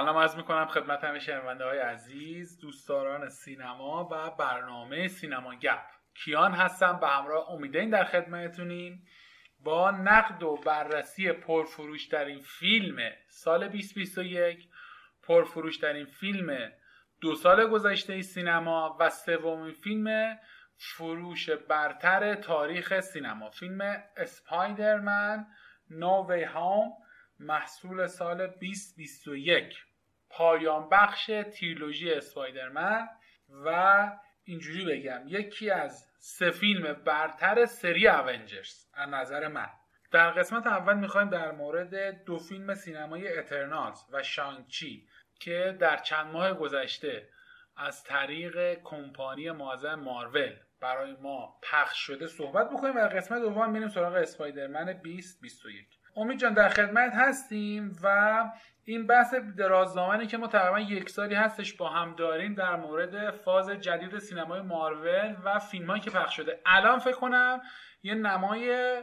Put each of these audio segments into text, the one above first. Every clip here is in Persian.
سلام عرض می‌کنم خدمت همه شنونده های عزیز دوستداران سینما و برنامه سینما گپ. کیان هستم به همراه امیدین در خدمتتونیم با نقد و بررسی پرفروشترین فیلم سال 2021 پرفروشترین فیلم دو سال گذشته سینما و سومین فیلم فروش برتر تاریخ سینما. فیلم اسپایدرمن نو وی هوم محصول سال 2021 پایان بخش تریلوژی اسپایدرمن و اینجوری بگم یکی از سه فیلم برتر سری اونجرز از نظر من. در قسمت اول می‌خوایم در مورد دو فیلم سینمایی اترنالز و شانچی که در چند ماه گذشته از طریق کمپانی معظم مارول برای ما پخش شده صحبت بکنیم. و قسمت دوم میریم سراغ اسپایدرمن 2021 امید جان در خدمت هستیم و این بحث درازدامنی که ما تقریبا یک سالی هستش با هم داریم در مورد فاز جدید سینمای مارول و فیلم هایی که پخش شده. الان فکر کنم یه نمای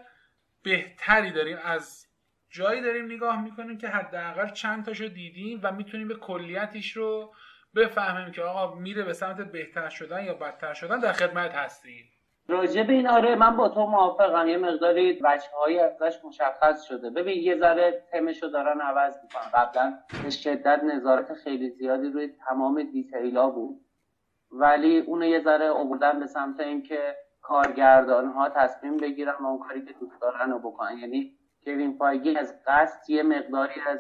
بهتری داریم. از جایی داریم نگاه می‌کنیم که حداقل چند تاشو دیدیم و می‌تونیم به کلیتش رو بفهمیم که آقا میره به سمت بهتر شدن یا بدتر شدن. در خدمت هستیم. راجع به این آره من با تو موافقم. یه مقداری وجه های ازش مشخص شده. ببین یه ذره تمشو دارن عوض می‌کنن. قبلا به شدت نظارت خیلی زیادی روی تمام دیتیلا بود. ولی اونو یه ذره آوردن به سمت اینکه کارگردان ها تصمیم بگیرن اون کاری که دوست دارن رو بکنن. یعنی کوین فایگی از قصد یه مقداری از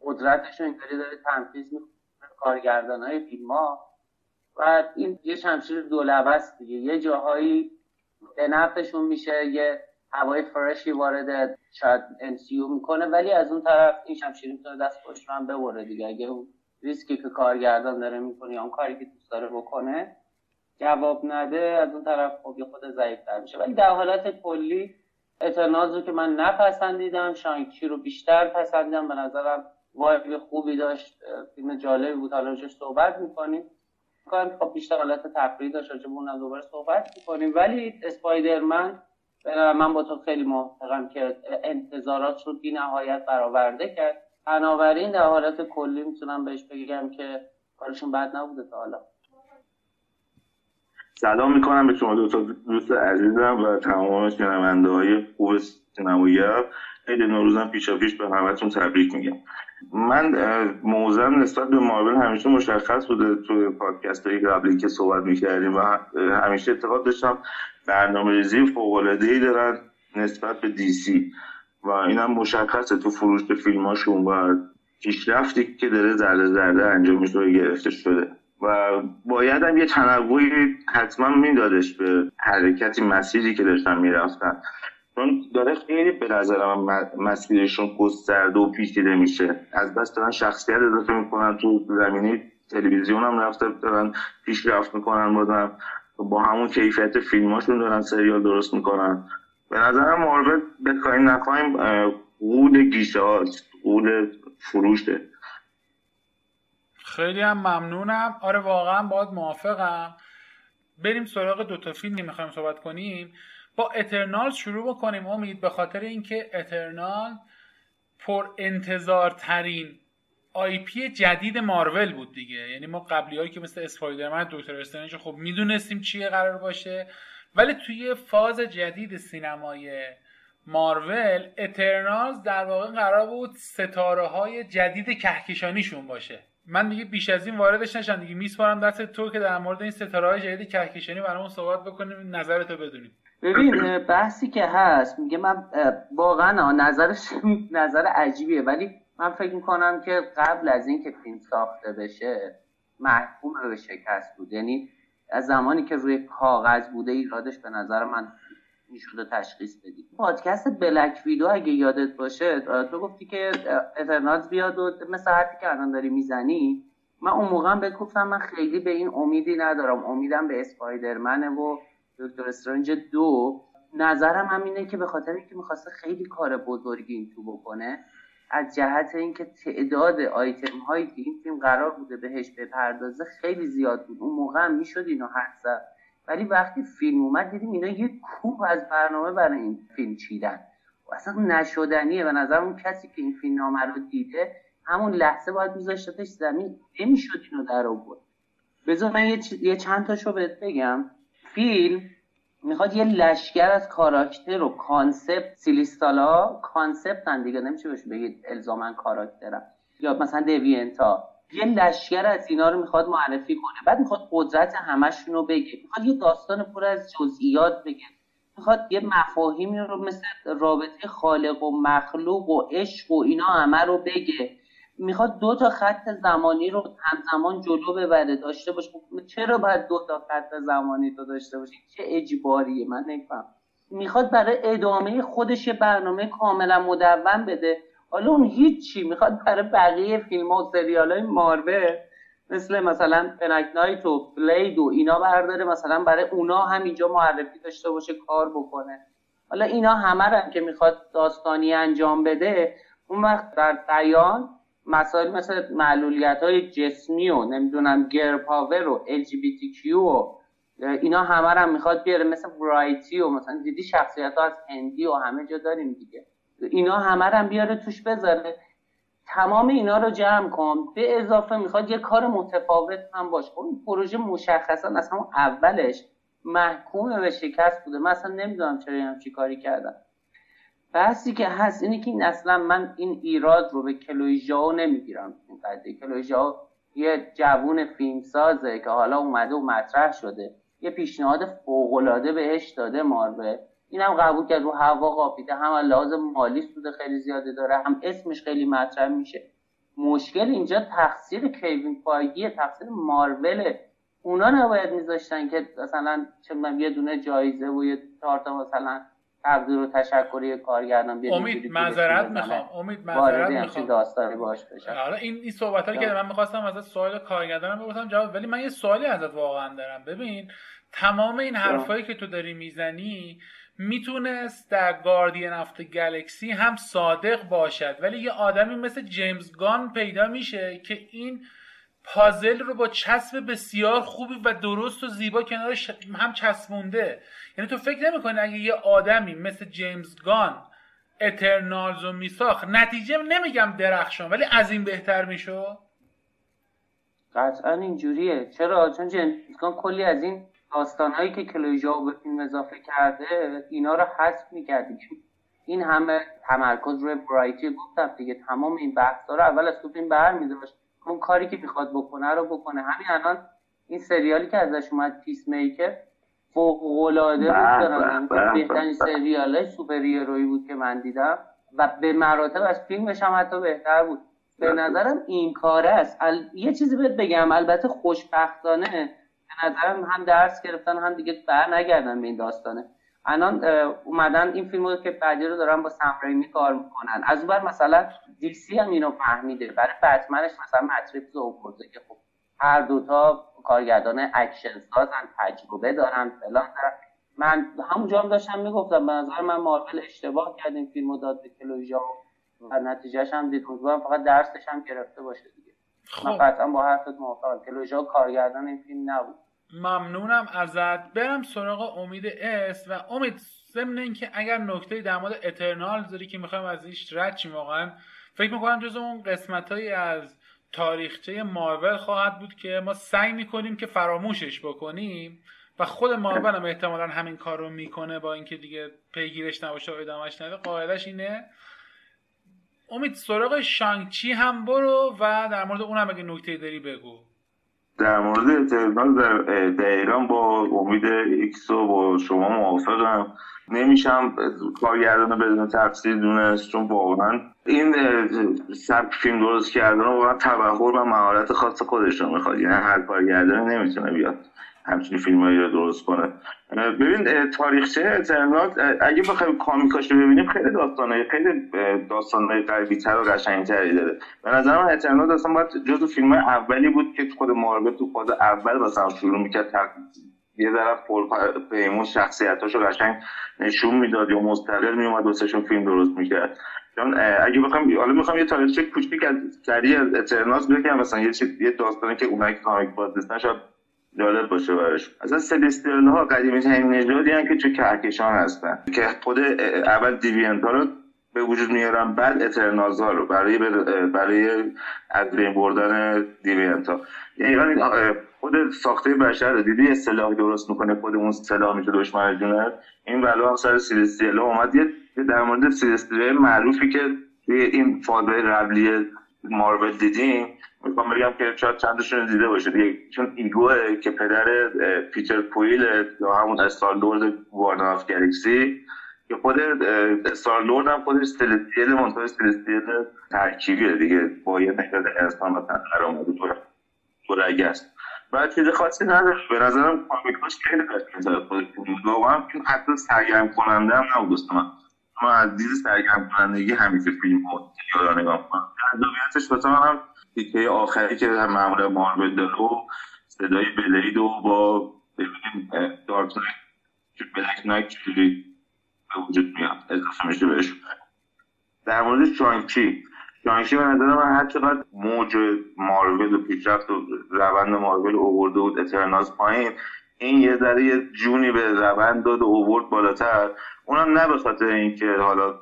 قدرتش اینطوری داره تنفیذ می‌کنه کارگردان های فیلم ها و این یه شمشیر دولبه دیگه. یه جاهایی به نفعشون میشه یه هوای فرشی وارد شاید MCU می‌کنه ولی از اون طرف این شمشیر می‌تونه دست خوش رو هم ببره دیگه. اگه اون ریسکی که کارگردان داره می‌کنه یا اون کاری که دوست داره بکنه جواب نده از اون طرف خب یه خود ضعیفتر میشه. ولی در حالت کلی اترنالز رو که من نپسندیدم شانکی رو بیشتر پسندیدم. به نظرم وایب خوبی داشت فیلم جالبی بود. حالا صحبت می‌کنیم. کنم خب بیشتر حالت تفریح داشت راجع اونم دوباره صحبت می‌کنیم. ولی اسپایدرمن من با تو خیلی موافقم که انتظارات رو بی نهایت برآورده کرد. بنابراین در حالت کلی می‌تونم بهش بگم که کارشون بد نبوده تا حالا. سلام می‌کنم به شما دو تا دوست عزیزم و تمام شنونده های خوب سینمایی عید نوروزم پیشا پیش به همتون تبریک میگم. من موضوعم نسبت به مارول همیشه مشخص بوده تو پادکست های قبلی که صحبت می‌کردیم و همیشه اعتقاد داشتم برنامه ریزی فوق ای دارن نسبت به دی سی. و اینم مشخصه تو فروش فیلماشون و پیشرفتی که داره ذره ذره انجام میشه گرفته شده. و باید هم یه تنوعی حتما میدادش به حرکتی مسیری که داشتن می‌رفتن. چون داره خیلی به نظرم مسیرشون گسترده و پیچیده میشه. از بس دارن شخصیت اضافه می‌کنن تو زمینه تلویزیون هم رفته دارن پیشرفت می‌کنن بازم با همون کیفیت فیلماشون دارن سریال درست می‌کنن. به نظرم مارول بخوایم نخواهیم قود گیشه هاست قود فروشه. خیلی هم ممنونم. آره واقعا باید موافقم. بریم سراغ دوتا فیلم می‌خوایم صحبت کنیم. با اترنال شروع بکنیم امید به خاطر اینکه اترنال پر انتظار ترین آی پی جدید مارول بود دیگه. یعنی ما قبلی هایی که مثل اسپایدرمن دکتر استرنج خب می‌دونستیم چیه قرار باشه. ولی توی فاز جدید سینمای مارول اترنالز در واقع قرار بود ستاره های جدید کهکشانیشون باشه. من دیگه بیش از این واردش نشم. دیگه میسپارم دست تو که در مورد این ستاره های جدید کهکشانی برامون صحبت بکنیم. نظرتو بدونیم ببین بحثی که هست میگه من واقعا نظرش نظر عجیبیه. ولی من فکر می‌کنم که قبل از اینکه فیلم ساخته بشه محکوم به شکست بود. یعنی از زمانی که روی کاغذ بوده ایرادش به نظر من می‌شده تشخیص بدی. پادکست بلک ویدو اگه یادت باشه تو گفتی که اترنالز بیاد و مثل حرفی که الان داری می‌زنی من اون موقع به گفتم من خیلی به این امیدی ندارم. امیدم به اسپایدرمنه و دکتر استرنج دو. نظرم هم اینه که به خاطر اینکه می‌خواسته خیلی کار بزرگی این تو بکنه از جهت اینکه تعداد آیتم هایی که این فیلم قرار بوده بهش بپردازه خیلی زیاد بود. اون موقع هم می‌شد اینو حد زد. ولی وقتی فیلم اومد دیدیم اینا یه کوهی از برنامه برای این فیلم چیدن. و اصلا نشدنیه. به نظر اون کسی که این فیلم نامه رو دیده همون لحظه باید میذاشتش زمین. نمی‌شد اینو در آورد. بذار من یه, چند تاشو بهت بگم. فیلم می‌خواد یه لشکر از کاراکتر و concept Celestial ها concept دیگه. نمیشه بهش بگید الزاماً کاراکترم یا مثلا دوینتا یه لشکر از اینا رو می‌خواد معرفی کنه. بعد می‌خواد قدرت همشون رو بگه. می‌خواد یه داستان پر از جزئیات بگه. می‌خواد یه مفاهیمی رو مثل رابطه خالق و مخلوق و عشق و اینا همه رو بگه. می‌خواد دو تا خط زمانی رو همزمان جلو ببره. داشته باشه چرا باید دو تا خط زمانی تو داشته باشی؟ چه اجباریه؟ من نمیفهم. می‌خواد برای ادامه خودش برنامه کاملا مدون بده. حالا اون هیچی می‌خواد برای بقیه فیلم ها و سریال های مارول مثل مثلا بنک نایت و بلید و اینا برداره مثلا برای اونا هم اینجا معرفی داشته باشه کار بکنه. حالا اینا همه رو که می‌خواد داستانی انجام بده اون وقت در بیان مسائل مثل معلولیت های جسمی و نمی‌دونم گر پاور و LGBTQ و اینا همه رو می‌خواد بیاره مثل برایتی و مثلا دیدی شخصیت ها از هندی و همه جا داریم دیگه. اینا همه هم بیاره توش بذاره. تمام اینا رو جمع کن. به اضافه می‌خواد یه کار متفاوت هم باشه. این پروژه مشخصا از همون اولش محکوم به شکست بوده. من اصلا نمی‌دونم چرا هم چی کاری کردم بحثی که هست اینه که این اصلا من این ایراد رو به کلوی ژاو نمی‌گیرم. این قضیه کلوی ژاو یه جوون فیلمسازه که حالا اومده و مطرح شده. یه پیشنهاد فوقالعاده بهش داده مارول. اینم قبول کرد رو هوا قاپیده هم لحاظ مالی سود خیلی زیاده داره هم اسمش خیلی مطرح میشه. مشکل اینجا تقصیر کیوین فایگی تقصیر ماروله اونا نباید میذاشتن که مثلا چه یه دونه جایزه و یه چهار مثلا تقدیر و تشکری کارگردان امید معذرت می‌خوام. امید معذرت می‌خوام. داستانی باش بشه حالا این این صحبت که من می‌خواستم ازت سوال کارگردانم بپرسم جواب ولی من یه سوالی ازت واقعا دارم. ببین تمام این حرفایی که تو داری می‌زنی می‌تونست در گاردین افت گلکسی هم صادق باشد. ولی یه آدمی مثل جیمز گان پیدا میشه که این پازل رو با چسب بسیار خوبی و درست و زیبا کنارش هم چسبونده. یعنی تو فکر نمی‌کنی اگه یه آدمی مثل جیمز گان اترنالز رو میساخت؟ نتیجه نمیگم درخشان ولی از این بهتر می‌شد؟ قطعا اینجوریه. چرا؟ چون جیمز گان کلی از این داستانهایی که کلویجا به فیلم اضافه کرده اینا رو حذف می‌کردی این همه تمرکز روی variety گفتم دیگه تمام این بحثا رو اول از تو فیلم برمیداشت اون کاری که می‌خواد بکنه رو بکنه. همین الان این سریالی که ازش اومد Peacemaker فوق العاده بود بهترین سریال های سوپر بود که من دیدم. و به مراتب از فیلمش هم حتی بهتر بود. به نظرم این کاره است. یه چیزی بهت بگم. البته خوشبختانه نظرم هم درس گرفتن هم دیگه بر نگردن به این داستانه. الان اومدن این فیلم رو که بعدی رو دارن با سم ریمی کار می‌کنن. از اون مثلا DC هم اینو فهمیده. برای بتمنش مثلا مت ریوز رو که خب هر دوتا کارگردان اکشن سازن تجربه دارن فلان دارن. من همونجا هم داشتم می‌گفتم به نظر من مارول اشتباه کرد این فیلمو داد به کلوژا و نتیجهش هم دید. فقط درسش هم گرفته باشه دیگه. خب. من قطعا با حرفت موافقم. کلوژا کارگردان این فیلم نبود. ممنونم ازت. برم سراغ امید اس و امید ضمن اینکه اگر نکته در مورد اترنال داری که می‌خوایم از ایش رد واقعا؟ فکر می‌کنم جز اون قسمت از تاریخچه مارول خواهد بود که ما سعی می‌کنیم که فراموشش بکنیم و خود مارول هم احتمالا همین کار رو می‌کنه با اینکه دیگه پیگیرش نباشه و ادامهش نده. قاعدش اینه. امید سراغ شانگ چی هم برو و در مورد اونم اگه نکته داری بگو. در مورد اترنال در, ایران با امید ایکس و با شما موافقم. نمیشم کارگردان بدون تقصیر دونست چون واقعا این سبک فیلم درست کردن واقعا تبحر و مهارت خاص خودش رو می‌خواد. یعنی هر کارگردان نمی‌تونه بیاد. همچین فیلم رو درست کنه. ببین تاریخچه اترنال اگه بخوایم کامیکاش رو ببینیم خیلی داستانه خیلی داستانه قلبی تر و قشنگتری داره. به نظر من اترنال اصلا باید جزو فیلم اولی بود که خود مارول تو خود اول مثلا شروع می‌کرد یه طرف پیمون شخصیتاشو قشنگ نشون می‌داد یا مستقل میومد واسهشون فیلم درست می‌کرد. چون اگه بخوام حالا می‌خوام یه تاریخچه کوچیک از سری اترنالز بگم مثلا یه یه داستانی که اونایی که کامیک باز شاید جالب باشه براش اصلا سلستیال ها قدیمی ترین نژادی که تو کهکشان هستن. که خود اول دیوینت ها رو به وجود میارن بعد اترنازا رو برای برای از بین بردن دیوینتا. یعنی خود ساخته بشر دیدی؟ اصطلاحی درست می‌کنه خود اون سلاح میشه دشمن جونه این بلا هم سر سیلستیلا اومد. یه در مورد سیلستیلا معروفی که این فاده قبلی مارول دیدیم. می‌خوام بگم که شاید چندشون دیده باشه دیگه چون ایگوه که پدر پیتر کویل یا همون استار لورد واردن آف گلکسی که خود استار لورد هم خودش سلستیل منطقه سلستیل ترکیبیه دیگه. با یه نهد انسان مثلا قرار اومده تو است. و چیز خاصی نداره به نظرم کامیکاش خیلی قشنگ زده خود واقعا حتی سرگرم کننده هم نبود. من ما از دید سرگرم کنندگی همیشه فیلم رو نگاه کنم. جذابیتش واسه هم تیکه آخری که معمول مارول داره و صدای بلید و با ببینیم دارک نایت. بلک نایت چجوری به وجود میاد؟ اضافه میشه بهش. در مورد شانچی شانچی به نظر من هر چقدر موج مارول و پیشرفت و روند مارول اوورده بود اترناز پایین این یه ذره جونی به روند داد و اوورد بالاتر. اونم نه به خاطر اینکه حالا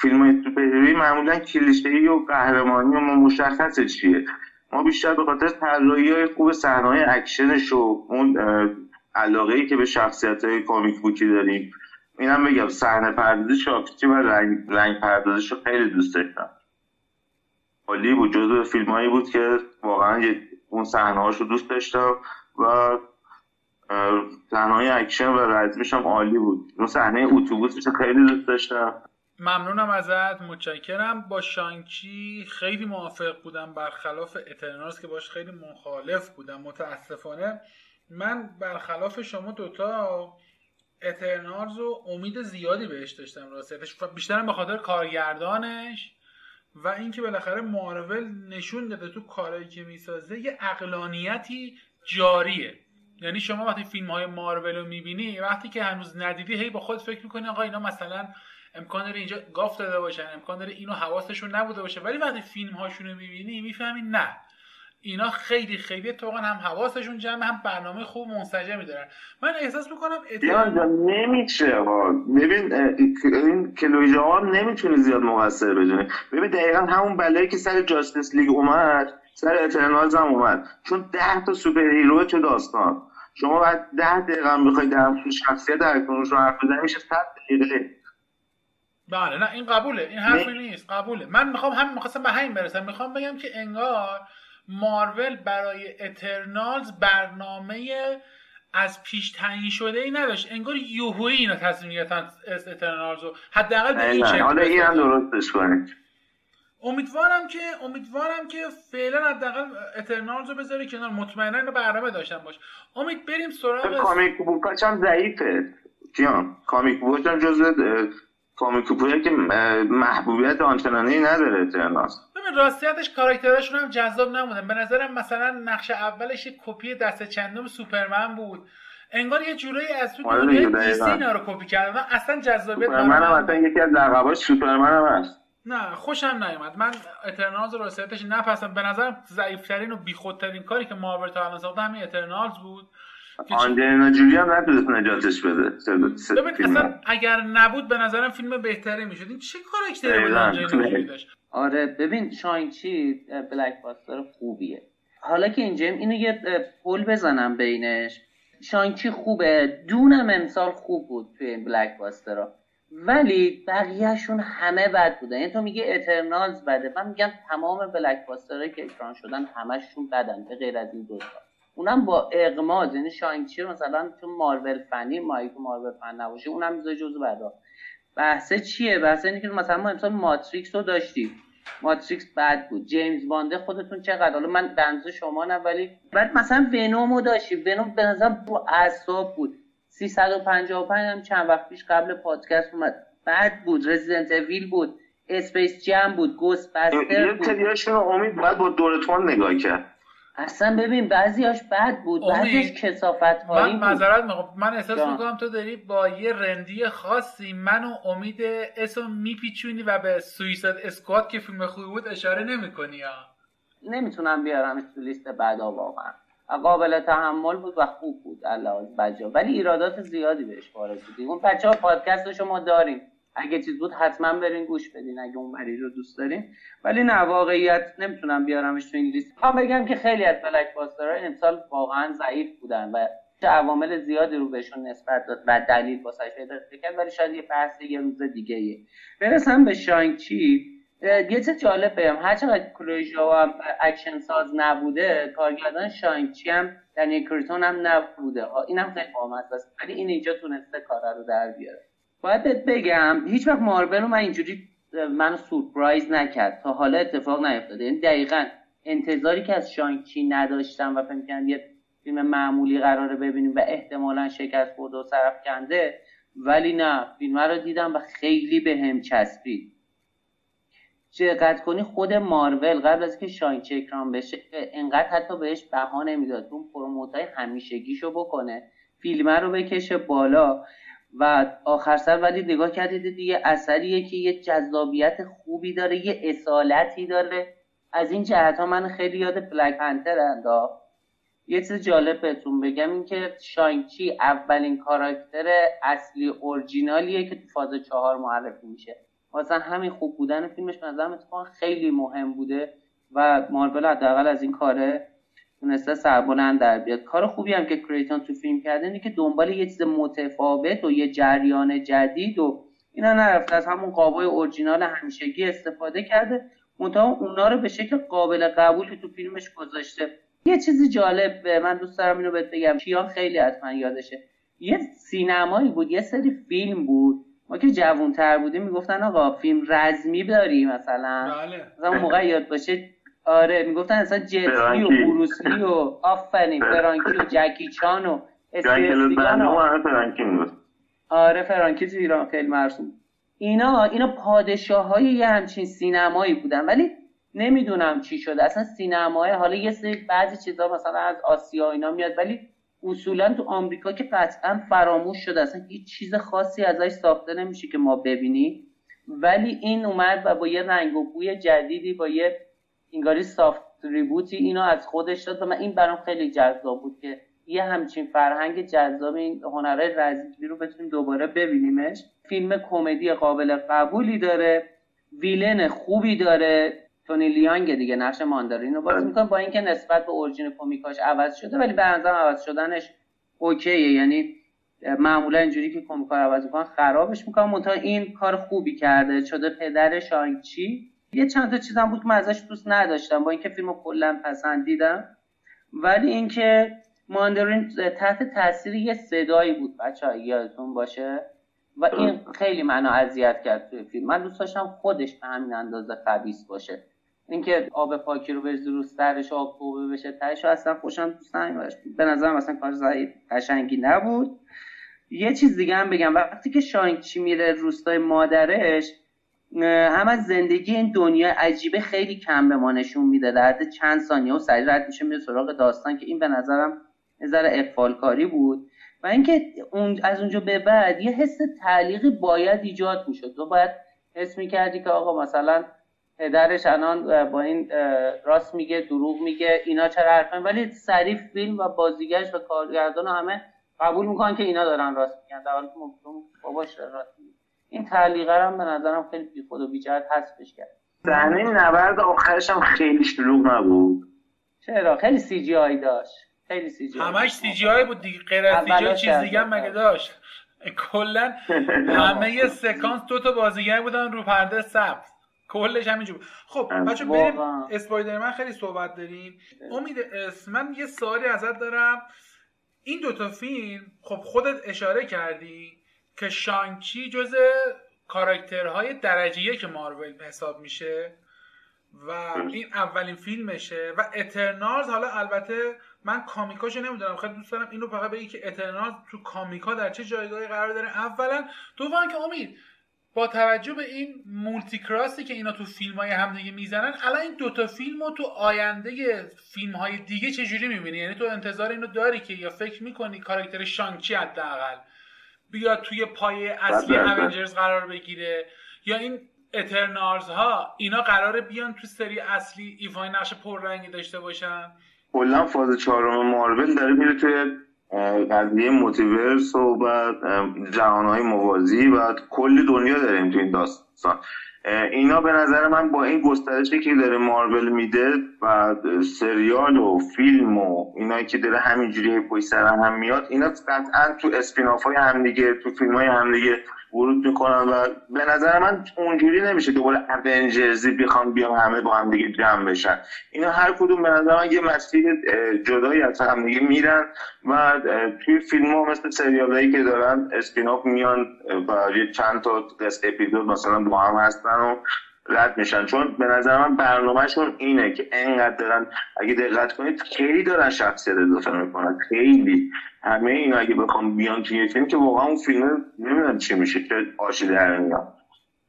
فیلم های سوپر معمولا کلیشه و قهرمانی و مشخص چیه. ما بیشتر به خاطر طراحی های خوب صحنه اکشنش و اون علاقه ای که به شخصیت های comic book ی داریم. اینم بگم صحنه پردازی شانگ چی و رنگ, رنگ پردازش رو خیلی دوست داشتم. عالی بود جزو فیلم هایی بود که واقعا اون صحنه هاشو دوست داشتم و صحنه اکشن و رزمیش هم عالی بود. اون صحنه اتوبوسش خیلی دوست داشتم. ممنونم ازت. متشکرم. با شانگ چی خیلی موافق بودم. برخلاف اترنالز که باش خیلی مخالف بودم. متاسفانه من برخلاف شما دوتا اترنالز و امید زیادی بهش داشتم. راستش بیشترم به خاطر کارگردانش و اینکه بالاخره مارول نشون داده تو کارایی که می‌سازه یه عقلانیتی جاریه. یعنی شما وقتی فیلم های مارول رو می‌بینی وقتی که هنوز ندیدی هی با خود فکر می‌کنی آقا اینا مثلا امکان داره اینجا گاف داده باشن امکان داره اینو حواسشون نبوده باشه. ولی وقتی فیلم هاشون رو می‌بینی می‌فهمی نه. اینا خیلی خیلی اتفاقا هم حواسشون جمع هم برنامه خوب منسجمی دارن من احساس می‌کنم اتفاقا نمیشه ببین این کلوی جوان نمی‌تونه زیاد مقصر بدونه ببین دقیقا همون بلایی که سر جاستس لیگ اومد سر Eternals هم اومد. چون ده تا super hero چه داستان. شما بعد ده دقیقه هم بخوای در شخصیت در رو حرف بزنی میشه 100 دقیقه. بله نه این قبوله. این حرفی نیست قبوله. من می‌خوام هم می‌خواستم به همین برسم. می‌خوام بگم که انگار مارول برای Eternals برنامه از پیش تعیین شده ای نداشت. انگار یوهویی اینا تصمیم گرفتن Eternals رو حداقل به این شکل حالا این هم درستش کنید. امیدوارم که امیدوارم که فعلا حداقل Eternals رو بذاری کنار. مطمئنا برنامه داشتن باش. امید بریم سراغ comic book اش هم ضعیفه. کیان comic book اش هم جزو comic book هایی که محبوبیت آنچنانی نداره Eternals ببین راستیتش کاراکترشون هم جذاب نبودن به نظرم مثلا نقش اولش یک کپی دست چندم سوپرمن بود. انگار یه جورایی از تو دنیای DC اینا رو کپی کردن. اصلا جذابیت هم اصلا یکی از لقباش سوپرمن هم هست. نه خوشم نیومد. من اترنالز رو راستیتش نپسندم. به نظرم ضعیفترین و بیخودترین کاری که ماور تا الان ساخته همین اترنالز بود. آنجلینا جولی هم نتونست نجاتش بده. ببین اصلا اگر نبود به نظرم فیلم بهتری می‌شد. این چه کاراکتری بود آنجلینا جولی داشت؟ آره ببین شاینچی بلک باستر خوبیه. حالا که اینجا اینو یه پل بزنم بینش. شاینچی خوبه. دونم امسال خوب بود توی این بلک باستر ولی بقیهشون همه بد بودن. یعنی تو میگه اترنالز بده. من میگم تمام بلک که اکران شدن همشون بدن به غیر از این دو اونم با اقماز یعنی شاینچی مثلا تو مارول فنی که مارول فن نباشه اونم می‌ذاره جزو بعدا بحثه چیه؟ بحثه اینه که مثلا ما امسال ماتریکس رو داشتیم. ماتریکس بد بود. جیمز بانده خودتون چقدر؟ حالا من بنز شما نه ولی بعد مثلا ونوم رو داشتیم. ونوم به نظر با اعصاب بود. 355 هم چند وقت پیش قبل پادکست اومد. بد بود. Resident Evil بود. Space Jam بود. Ghostbusters بود. یه امید باید با دور تند نگاه کرد. اصلا ببین بعضیاش بد بود. بعضیش کثافت هایی من معذرت من احساس می‌کنم تو داری با یه رندی خاصی من و امید اسو میپیچونی و به Suicide Squad که فیلم خوبی بود اشاره نمی‌کنی ها. نمی‌تونم بیارم تو لیست بعدا واقعا. قابل تحمل بود و خوب بود. الله بجا ولی ایرادات زیادی بهش وارد بودیم اون بچه ها پادکست شما داریم. اگه چیز بود حتما برین گوش بدین اگه اون مریض رو دوست دارین. ولی نه واقعیت نمی‌تونم بیارمش تو این لیست هم بگم که خیلی از بلک باسترها امسال واقعا ضعیف بودن و عوامل زیادی رو بهشون نسبت داد و دلیل واسه پیدا کرد ولی شاید یه بحث یه روز دیگه برسم به شانگچی. یه چیز جالب بگم. هرچقدر کلوژا هم اکشن ساز نبوده کارگردان Shang-Chi هم در کریتون هم نبوده. اینم خیلی بامزه است. ولی این اینجا تونسته کار رو در بیاره. باید بگم هیچ وقت مارول رو من اینجوری منو سورپرایز نکرد. تا حالا اتفاق نیفتاده. یعنی دقیقا انتظاری که از Shang-Chi نداشتم و فکر یه فیلم معمولی قراره ببینیم و احتمالا شکست خورده و سرافکنده ولی نه. فیلم رو دیدم و خیلی بهم چسبید. دقت کنی خود مارول قبل از که شانچ اکرام بشه انقدر حتی بهش بها نمی‌داد. اون پروموتای همیشگیشو بکنه فیلم رو بکشه بالا و آخر سر ولی نگاه کردید دیگه اثریه که یه جذابیت خوبی داره یه اصالتی داره. از این جهت ها من خیلی یاد بلک پنتر انداخت یه چیز جالب بهتون بگم این که شانگچی اولین کاراکتر اصلی اورجینالیه که تو فاز چهار معرفی میشه. واسه همین خوب بودن فیلمش نظرم اتفاقا خیلی مهم بوده و مارول حداقل از این کاره تونسته سربلند در بیاد. کار خوبی هم که کریتون تو فیلم کرده اینه که دنبال یه چیز متفاوت و یه جریان جدید و اینا نرفته. از همون قابای اورجینال همیشگی استفاده کرده. منتها اونا رو به شکل قابل قبولی تو فیلمش گذاشته. یه چیزی جالب من دوست دارم اینو بهت بگم. کیان خیلی حتما یادشه. یه سینمایی بود یه سری فیلم بود ما که جوانتر بودیم می‌گفتن آقا فیلم رزمی داری مثلا. بله. مثلا موقع یاد باشه آره می‌گفتن اصلا جتلی و بروسلی و آفرین فرانکی و جکی چان و آره فرانکی تو ایران خیلی مرسوم. اینا اینا پادشاه های یه همچین سینمایی بودن ولی نمی‌دونم چی شده. اصلا سینمای حالا یه سری بعضی چیزا مثلا از آسیا اینا میاد ولی اصولا تو آمریکا که قطعا فراموش شده اصلا هیچ چیز خاصی ازش ساخته نمیشه که ما ببینیم. ولی این اومد و با یه رنگ و بوی جدیدی با یه انگاری سافت ریبوتی اینو از خودش داد. و من این برام خیلی جذاب بود که یه همچین فرهنگ جذاب این هنره رزمی رو بتونیم دوباره ببینیمش. فیلم کمدی قابل قبولی داره ویلن خوبی داره. تونی لیانگ دیگه نقش ماندارین رو بازی می‌کنه با اینکه نسبت به اورجین کمیکاش عوض شده ولی به نظرم عوض شدنش اوکیه. یعنی معمولا اینجوری که کمیکا عوض می‌کنن خرابش می‌کنن. منتها این کار خوبی کرده. شده پدر شانگچی. یه چند تا چیزم بود که من ازش دوست نداشتم با اینکه فیلمو کلا پسندیدم ولی اینکه ماندارین تحت تاثیر یه صدایی بود بچه یادتون باشه. و این خیلی منو اذیت کرد توی فیلم. من دوست داشتم خودش به همین اندازه خبیس باشه. اینکه آب پاکی رو بریزی رو سرش آب توبه بشه تهش اصلا خوشم دوست نمیداشت به نظرم اصلا کار ضعیف قشنگی نبود. یه چیز دیگه هم بگم. وقتی که چی میره روستای مادرش هم از زندگی این دنیا عجیبه خیلی کم به ما نشون میده. در چند ثانیه و سریع رد میشه میره سراغ داستان که این به نظرم یه ذره کاری بود. و اینکه اون از اونجا به بعد یه حس تعلیقی باید ایجاد می‌شد. تو باید حس می‌کردی که آقا مثلا پدرش الان با این راست میگه دروغ میگه اینا چرا حرفن ولی سریع فیلم و بازیگرش و کارگردان همه قبول می‌کنن که اینا دارن راست میگن. در حالی که باباش راست میگه. این تعلیقه هم به نظرم خیلی بی خود و بی جهت حذفش کرد. صحنه نبرد آخرش هم خیلی شلوغ نبود. چرا؟ خیلی C GI داشت. خیلی سی جی همش سی جی آی بود دیگه. غیر از CG چیز دیگه مگه داشت؟ کلا همه سکانس دو تا بازیگر بودن رو پرده سبز. کلش همینجور. خب بچه بریم Spider-Man خیلی صحبت داریم. امید من یه سوالی ازت دارم. این دوتا فیلم خب خودت اشاره کردی که شانچی جز کاراکترهای درجه که مارول حساب میشه و این اولین فیلمشه و اترنالز حالا البته من کامیکاشو نمی‌دونم. خیلی دوست دارم اینو فقط بگی که اترنالز تو کامیکا در چه جایگاهی قرار داره. اولا دوم که امید با توجه به این مولتی کراسی که اینا تو فیلم های همدیگه می‌زنن الان این دوتا فیلم رو تو آینده فیلم های دیگه چجوری می‌بینی؟ یعنی تو انتظار اینو داری که یا فکر می‌کنی کاراکتر شانگچی حداقل بیاد توی پایه اصلی اونجرز قرار بگیره؟ یا این اترنارز ها اینا قراره بیان تو سری اصلی ایفای نقش پررنگی داشته باشن؟ کلا فاز چهارم مارول داره میره توی قضیه موتیورس و بعد جهانهای موازی و کلی دنیا داریم تو این داستان. اینا به نظر من با این گسترشی که داره مارول میده و سریال و فیلم و اینا که داره همینجوری پشت سر هم میاد اینا قطعا تو اسپیناف های همدیگه تو فیلم های همدیگه ورود می‌کنن و به نظر من اونجوری نمیشه دوباره اونجرزی بخوام بیام همه با هم دیگه جمع بشن. اینا هر کدوم به نظر من یه مسیر جدایی از هم دیگه میرن و توی فیلم ها مثل سریال هایی که دارن اسپیناف میان و یه چند تا قصد اپیزود مثلا با هم هستن و رد میشن. چون به نظر من برنامهشون اینه که انقدر دارن اگه دقت کنید خیلی دارن شخصیت اضافه می‌کنن. خیلی. همه اینا اگه بخوام بیان توی فیلم که واقعا اون فیلم نمی‌دونم چی میشه که آشی در میاد.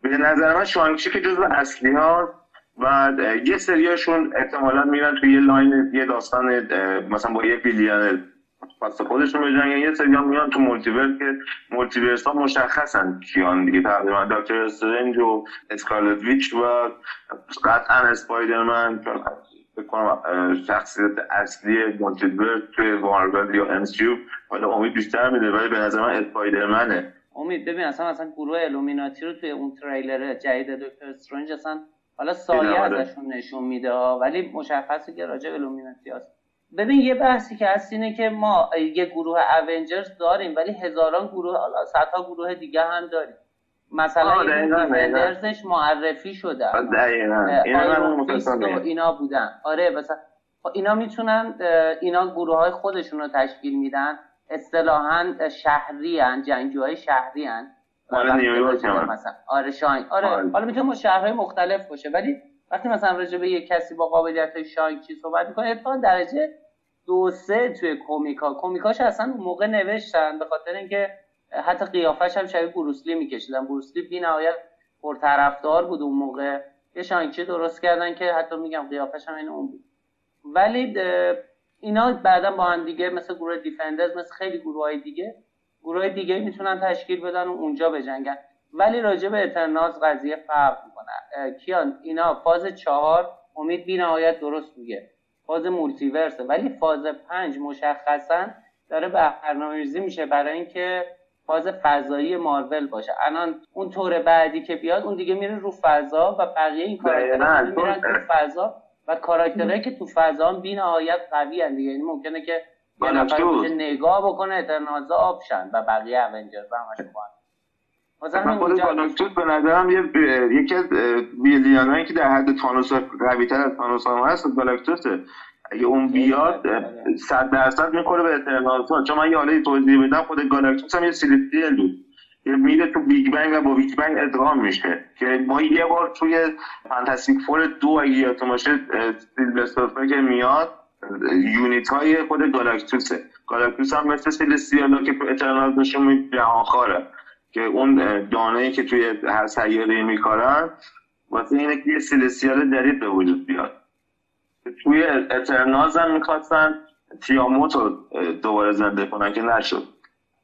به نظر من شانگچی که جزو اصلی ها و یه سریاشون احتمالا میرن توی یه لاین یه داستان مثلا با یه بیلیانر پس خودشون بجنگن یه سری میان تو multiverse که multiverse ها مشخصن کیان دیگه. تقریبا Doctor Strange و Scarlet Witch و قطعا Spider-Man. بکنم شخصیت اصلی multiverse توی مارول یا MCU حالا امید بیشتر میده ولی به نظر من Spider-Man ه. امید ببین اصلا اصلا گروه Illuminati رو توی اون تریلر جدید Doctor Strange اصلا حالا سایه. ازشون نشون میده ولی مشخصه که راجع Illuminati هست. ببین یه بحثی که هست اینه که ما یه گروه اونجرز داریم ولی هزاران گروه صدها گروه دیگه هم داریم. مثلا دیفندرزش معرفی شده. اینا بودن. آره مثلا خب اینا می‌تونن اینا گروه های خودشون رو تشکیل میدن. اصطلاحا شهری هن جنگجوهای شهری هن. آره مثلا. آره شاین. آره, آره. حالا می‌تونه شهرهای مختلف باشه ولی وقتی مثلا راجع به یک کسی با قابلیت های صحبت می‌کنه اتفاقا درجه دو سه توی کمیکا کمیکاش اصلا موقع نوشتن به خاطر اینکه حتی قیافش هم شبیه بروسلی میکشیدن. بروسلی بی نهایت پرطرفدار بود اون موقع. یه شانکی درست کردن که حتی میگم قیافش هم این اون بود. ولی اینا بعدا با هم دیگه مثل گروه دیفندرز مثل خیلی گروه های دیگه گروه دیگه می‌تونن تشکیل بدن و اونجا بجنگن. ولی راجع به اترناز قضیه فرق می‌کنه. کیان اینا فاز چهار امید بی نهایت درست میگه. فاز مولتیورسه. ولی فاز پنج مشخصا داره به برنامه‌ریزی میشه برای اینکه فاز فضایی مارول باشه. الان اون طور بعدی که بیاد اون دیگه میره رو فضا و بقیه این کاراکترها میرن تو فضا و کاراکترهایی که تو فضا هم بی نهایت قوی هن دیگه. یعنی ممکنه که یه نفر نگاه بکنه اترنازا آبشن و بقیه اونجرز همش مثلا خود Galactus به نظرم یه یکی از villain هایی که در حد Thanos قوی تر از Thanos هم هست Galactus ه. اگه اون بیاد صد درصد می‌خوره به Eternals چون من یه حاله توضیح بدم خود Galactus هم یه Celestial بود. میره تو Big Bang و با Big Bang ادغام میشه. که ما یه بار توی Fantastic Four دو اگه یادتون باشه Silver Surfer که میاد unit های خود Galactus ه. گالاکتوس هم مثل سیلستیالا که اترنالز نشون میده جهانخواره. که اون دانه که توی هر سیاره میکارن واسه اینه که یه سیلسیال جدید به وجود بیاد. توی اترناز هم می‌خواستن تیاموتو دوباره زنده کنن که نشد.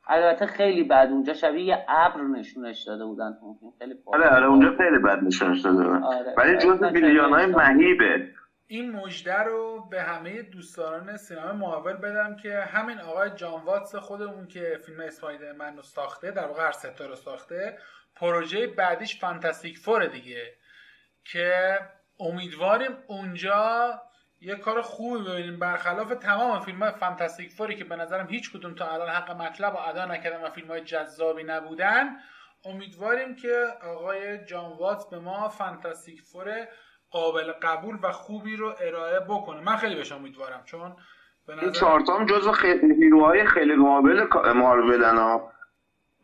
البته خیلی بد. اونجا شبیه یه ابر نشونش داده بودن خیلی آره آره اونجا خیلی بد نشونش داده بودن. آره. ولی جز بیلیون های مهیبه. این مژده رو به همه دوستداران سینما ماول بدم که همین آقای جان واتس خودمون که فیلم Spider-Man رو ساخته در واقع هر رو ساخته پروژه بعدیش Fantastic Four دیگه که امیدواریم اونجا یه کار خوبی ببینیم. برخلاف تمام فیلم های Fantastic Four ی که به نظرم هیچ کدوم تا الان حق مطلب و ادا نکردن و فیلم های جذابی نبودن امیدواریم که آقای جان واتس به ما Fantastic Four قابل قبول و خوبی رو ارائه بکنه. من خیلی بهش امیدوارم چون به نظر... این چهارتام جزو خیلی هیروهای خیلی قابل مارولن ها.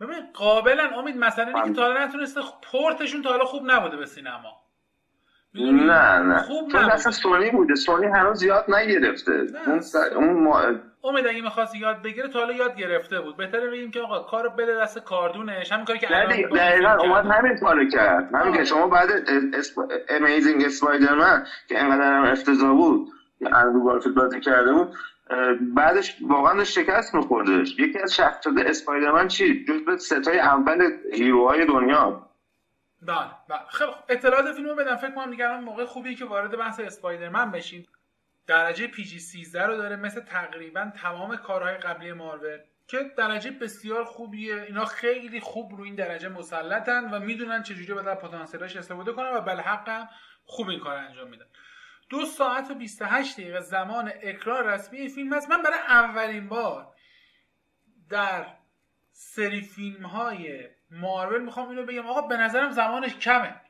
ببین قابلا امید مثلا اینکه که تا حالا نتونسته پورتشون تا حالا خوب نبوده به سینما. نه نه. خوب چون اصلا سونی بوده. سونی هنوز زیاد نگرفته. اون, اون ما... امید اگه می‌خواست یاد بگیره تا حالا یاد گرفته بود. بهتره بگیم که آقا کار بده دست کاردونش. همین کاری که الان دقیقاً اومد همین کارو کرد. همین که شما بعد Amazing Spider-Man که انقدر هم افتضاح بود اندرو گارفیلد بازی کرده بود بعدش واقعا شکست میخوردش. یکی از شخصیت Spider-Man چی؟ جز به سه تای اول hero های دنیا. بله بله. خب اطلاعات فیلمو بدم. فکر کنم دیگه الان موقع خوبی که وارد بحث Spider-Man بشیم. درجه PG 13 رو داره مثل تقریبا تمام کارهای قبلی مارول که درجه بسیار خوبیه. اینا خیلی خوب رو این درجه مسلطن و می‌دونن چجوری باید پتانسیلش استفاده کنن و الحق هم خوب این کار انجام میدن. دو ساعت و 28 دقیقه زمان اکران رسمی فیلم هست. من برای اولین بار در سری فیلم های مارول می‌خوام اینو بگم. آقا به نظرم زمانش کمه.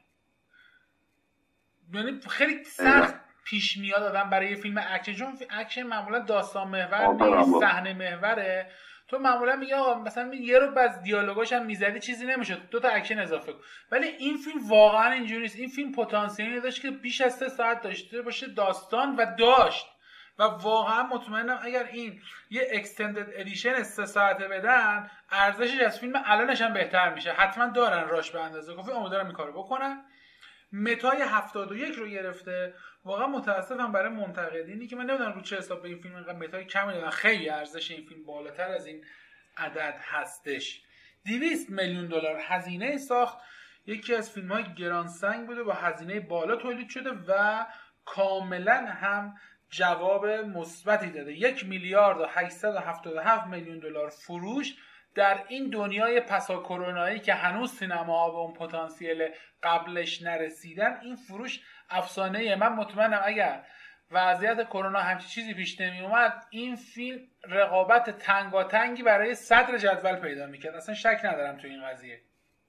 یعنی خیلی سخت. پیش میاد آدم برای یه فیلم اکشن. چون اکشن معمولا داستان محور نیست صحنه محوره. تو معمولا میگه آقا مثلا یه رو بعد دیالوگاش هم می‌زدی چیزی نمی‌شد. دو تا اکشن اضافه کن. ولی این فیلم واقعا اینجوری نیست. این فیلم پتانسیلی داشت که بیش از سه ساعت داشته باشه داستان و داشت. و واقعا مطمئنم اگر این یه extended edition سه ساعته بدن ارزشش از فیلم الانش هم بهتر میشه. حتما دارن راش به اندازه کافی. امیدوارم این کارو بکنن. Meta ی 71 رو گرفته. واقعا متاسفم برای منتقدینی که من نمی‌دونم رو چه حساب به این فیلم اینقدر Meta ی کمی دادن خیلی ارزش این فیلم بالاتر از این عدد هستش. 200 میلیون دلار هزینه ساخت. یکی از فیلم های گرانسنگ بوده با هزینه بالا تولید شده و کاملا هم جواب مثبتی داده. یک میلیارد و 877 میلیون دلار فروش در این دنیای پسا کرونایی که هنوز سینما به اون پتانسیل قبلش نرسیدن این فروش افسانه من مطمئنم اگر وضعیت کرونا همچی چیزی پیش نمی اومد این فیلم رقابت تنگاتنگی برای صدر جدول پیدا می‌کرد. اصلا شک ندارم تو این قضیه.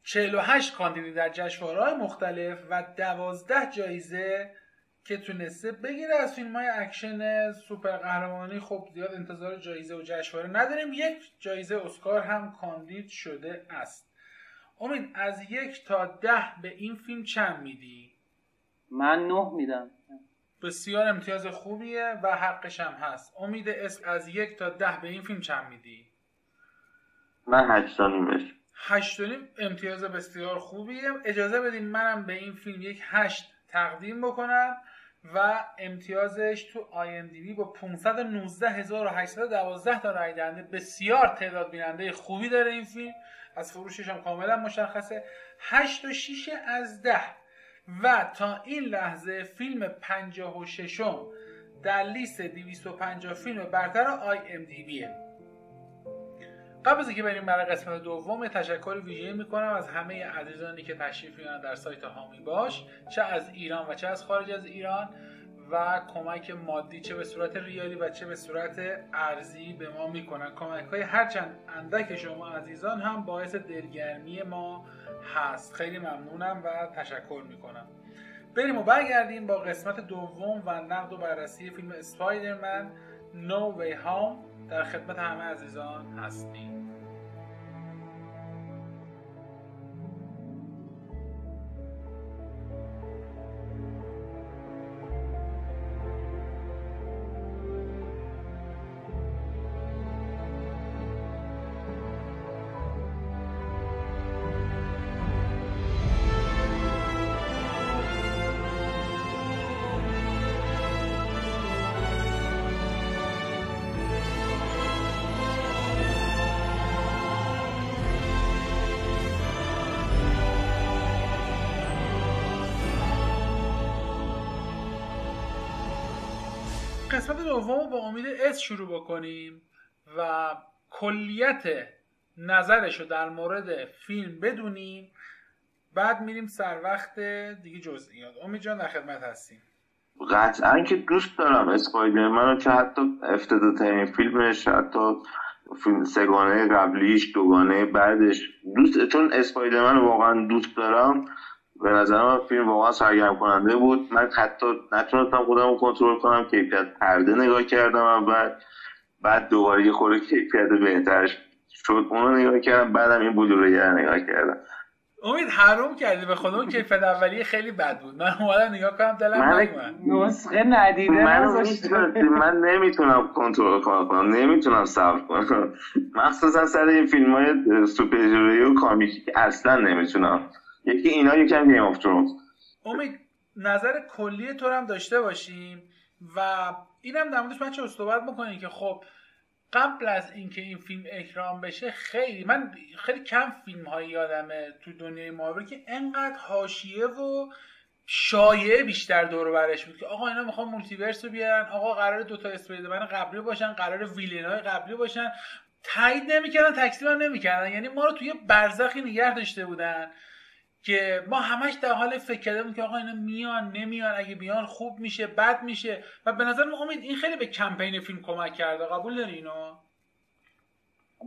48 کاندیدی در جشنواره‌های مختلف و 12 جایزه که تونسته بگیره از فیلم های اکشن سوپر قهرمانی. خب زیاد انتظار جایزه و جشنواره نداریم. یک جایزه اسکار هم کاندید شده است. امید از یک تا ده به این فیلم چند میدی؟ من نه میدم. بسیار امتیاز خوبیه و حقش هم هست. امید اسم از یک تا ده به این فیلم چند میدی؟ من هشت نیمش هشت نیم امتیاز بسیار خوبیه. اجازه بدیم منم به این فیلم یک هشت تقدیم بکنم و امتیازش تو IMDb با 519812 تا رای دهنده بسیار تعداد بیننده خوبی داره این فیلم. از فروشش هم کاملا مشخصه. 8 و 6 از 10 و تا این لحظه فیلم 56 در لیست 250 فیلم برتر IMDbه قبل از اینکه بریم برای قسمت دوم تشکر ویژه می‌کنم از همه عزیزانی که تشریف میارن در سایت هامی باش چه از ایران و چه از خارج از ایران. و کمک مادی چه به صورت ریالی و چه به صورت ارزی به ما می‌کنن. کمک های هرچند اندک شما عزیزان هم باعث دلگرمی ما هست. خیلی ممنونم و تشکر می‌کنم. بریم و برگردیم با قسمت دوم و نقد و بررسی فیلم اسپایدرمن نو وی هام در خدمت همه عزیزان هستیم. قسمت دوم با امید اس شروع بکنیم و کلیت نظرش رو در مورد فیلم بدونیم. بعد میریم سر وقت دیگه جزئیات امید جان در خدمت هستیم. قطعا که دوست دارم اسپایدرمن رو که حتی افتضاحترین فیلمش حتی فیلم سگانه قبلیش دوگانه بعدش دوست چون اسپایدرمن رو واقعا دوست دارم به نظر من فیلم واقعا سرگرم کننده بود. من حتی نتونستم خودم رو کنترل کنم کیفیت پرده نگاه کردم و بعد بعد دوباره یه خورده کیفیت بهترش شد. اونو نگاه کردم بعدم این بلوری نگاه کردم. امید حروم کردی به خودم کیفیت اولیه خیلی بد بود. من اومدم نگاه کنم دلم من نسخه ندیده من, من نمی‌تونم کنترل کنم نمی‌تونم صبر کنم. مخصوصا سر این فیلم های سوپر و کامیکی که اصلا نمی‌تونم. یکی اینا یکم Game of Thrones امید نظر کلی تو هم داشته باشیم و اینم در موردش بچه‌ها صحبت بکنیم که خب قبل از اینکه این فیلم اکران بشه خیلی من خیلی کم فیلم هایی یادمه تو دنیای مارول که انقدر حاشیه و شایعه بیشتر دور برش بود که آقا اینا می‌خوان multiverse رو بیارن آقا قرار دوتا Spider-Man قبلی باشن قرار villain های قبلی باشن. تایید نمی‌کردن تکذیب هم نمی‌کردن. یعنی ما رو توی برزخی نگه داشته بودن. که ما همش در حال فکر کردیم که آقا اینا میان نمیان اگه بیان خوب میشه بد میشه. و به نظر امید این خیلی به کمپین فیلم کمک کرده. قبول داری اینو؟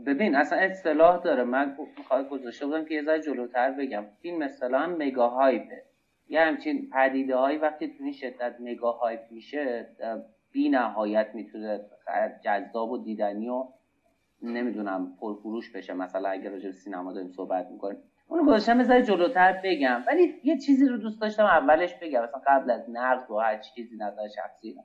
ببین اصلا اصطلاح داره. من می‌خواد گذاشته بودم که یه ذره جلوتر بگم. فیلم اصطلاحا مگا هایپه. یه همچین پدیده هایی وقتی تو این شدت مگا هایپ میشه بی نهایت می‌تونه جذاب و دیدنی و نمی‌دونم پرفروش بشه. مثلا اگر راجع سینما داریم صحبت می‌کنیم. اونو گذاشتم بذار جلوتر بگم. ولی یه چیزی رو دوست داشتم اولش بگم. مثلا قبل از نقد و هر چیزی نظر شخصی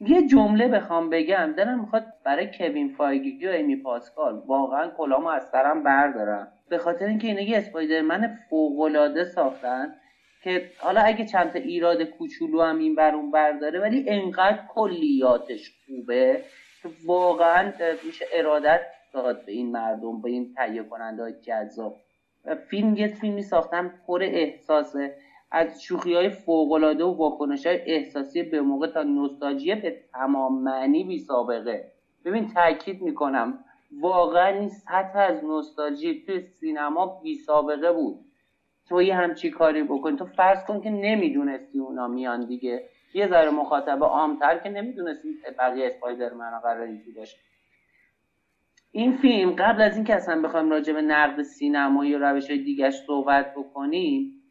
یه جمله بخوام بگم. دلم می‌خواد برای کوین فایگی و ایمی پاسکال واقعا کلامو از سرم بردارم. به خاطر اینکه اینا یه اسپایدرمن فوقالعاده ساختن که حالا اگه چند تا ایراد کوچولو هم این بر اون برداره ولی انقدر کلیاتش خوبه که واقعا میشه ارادت داد به این مردم به این تهیه کننده های جذاب. فیلم یه فیلمی ساختن پر احساسه. از شوخی های فوقلاده و واکنش های احساسی به موقع تا نوستالژی به تمام معنی بی سابقه. ببین تاکید می‌کنم واقعا این سطح از نوستالژی توی سینما بی سابقه بود. تو یه همچی کاری بکن. تو فرض کن که نمی‌دونستی اونا میان دیگه. یه ذره مخاطب عامتر که نمی‌دونستی بقیه اسپایدرمن قرار باشه. این فیلم قبل از اینکه اصلا بخوایم راجع به نقد سینمایی و روش های دیگه صحبت بکنیم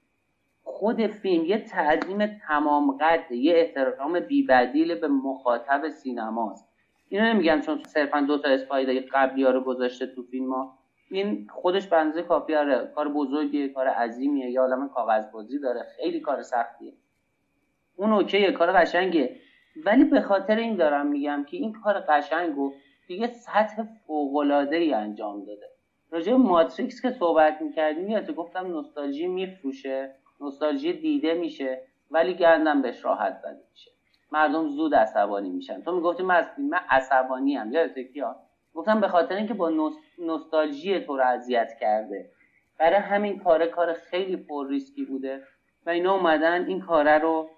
خود فیلم یه تعظیم تمام قد یه احترام بیبدیل به مخاطب سینماست. اینو نمیگم چون صرفا دو تا اسپایدر قبلی ها رو گذاشته تو فیلم ها. این خودش بنزه کافی آره کار بزرگیه کار عظیمیه یا عالم کاغذ بازی داره خیلی کار سختیه. اون اوکیه کار قشنگه ولی به خاطر این دارم میگم که این کار قشنگ و دیگه سطح فوقلاده ای انجام داده. راجع ماتریکس که صحبت می‌کردیم یادت گفتم نوستالژی میفروشه نوستالژی دیده میشه ولی گندم بهش راحت زده میشه. مردم زود عصبانی میشن. تو می‌گفتی من از عصبانی هم یادت کیا؟ گفتم به خاطر اینکه با نوستالژی تو رو اذیت کرده. برای همین کار کار خیلی پر ریسکی بوده. و اینا اومدن این کاره رو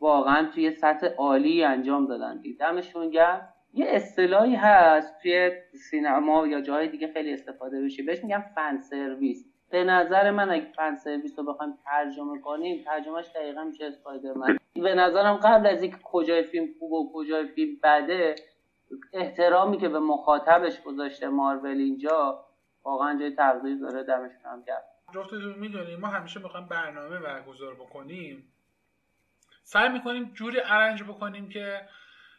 واقعا توی سطح عالی انجام دادن. دمشون گرم. یه اصطلاحی هست توی سینما یا جاهای دیگه خیلی استفاده بشه بهش میگم فن سرویس به نظر من اگه فن سرویس رو بخوایم ترجمه کنیم ترجمهش دقیقا میشه اسپایدرمن. به نظرم قبل از اینکه کجای فیلم خوب و کجای فیلم بده احترامی که به مخاطبش گذاشته مارول اینجا واقعا جای تقدیر داره دمشون هم کرد جفتتون می‌دونیم ما همیشه می‌خوایم برنامه برگزار بکنیم. سعی می‌کنیم جوری ارنج بکنیم که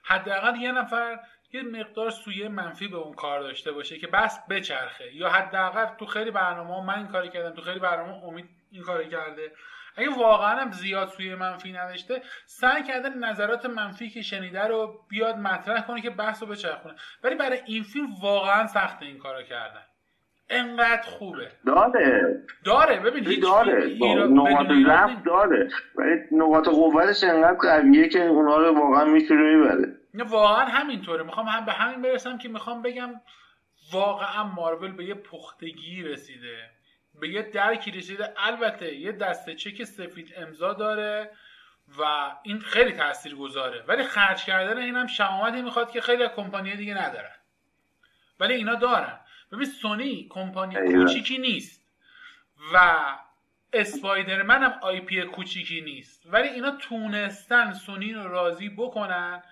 حداقل یه نفر یه مقدار سویه منفی به اون کار داشته باشه که بس بچرخه. یا حداقل تو خیلی برنامه من این کاری کردم تو خیلی برنامه امید این کاری کرده. اگه واقعا هم زیاد سوی منفی نداشته سعی کرده نظرات منفی که شنیده رو بیاد مطرح کنه که بحث رو بچرخونه. ولی برای این فیلم واقعا سخت این کارو کردن. انقدر خوبه. داره. داره. ببین داره. نقاط ضعف داره. ولی نقاط قوتش انقدر قویه که اونا رو واقعا می‌تونه می‌بره. واقعا همینطوره. می‌خوام هم به همین برسم که می‌خوام بگم واقعا مارول به یه پختگی رسیده. به یه درکی رسیده. البته یه دسته چک سفید امضا داره و این خیلی تاثیر گذاره ولی خرج کردن این هم شمامتی می‌خواد که خیلی کمپانی دیگه ندارن. ولی اینا دارن. ببین سونی کمپانی کوچیکی نیست و Spider-Man هم IP کوچیکی نیست. ولی اینا تونستن سونی رو راضی بکنن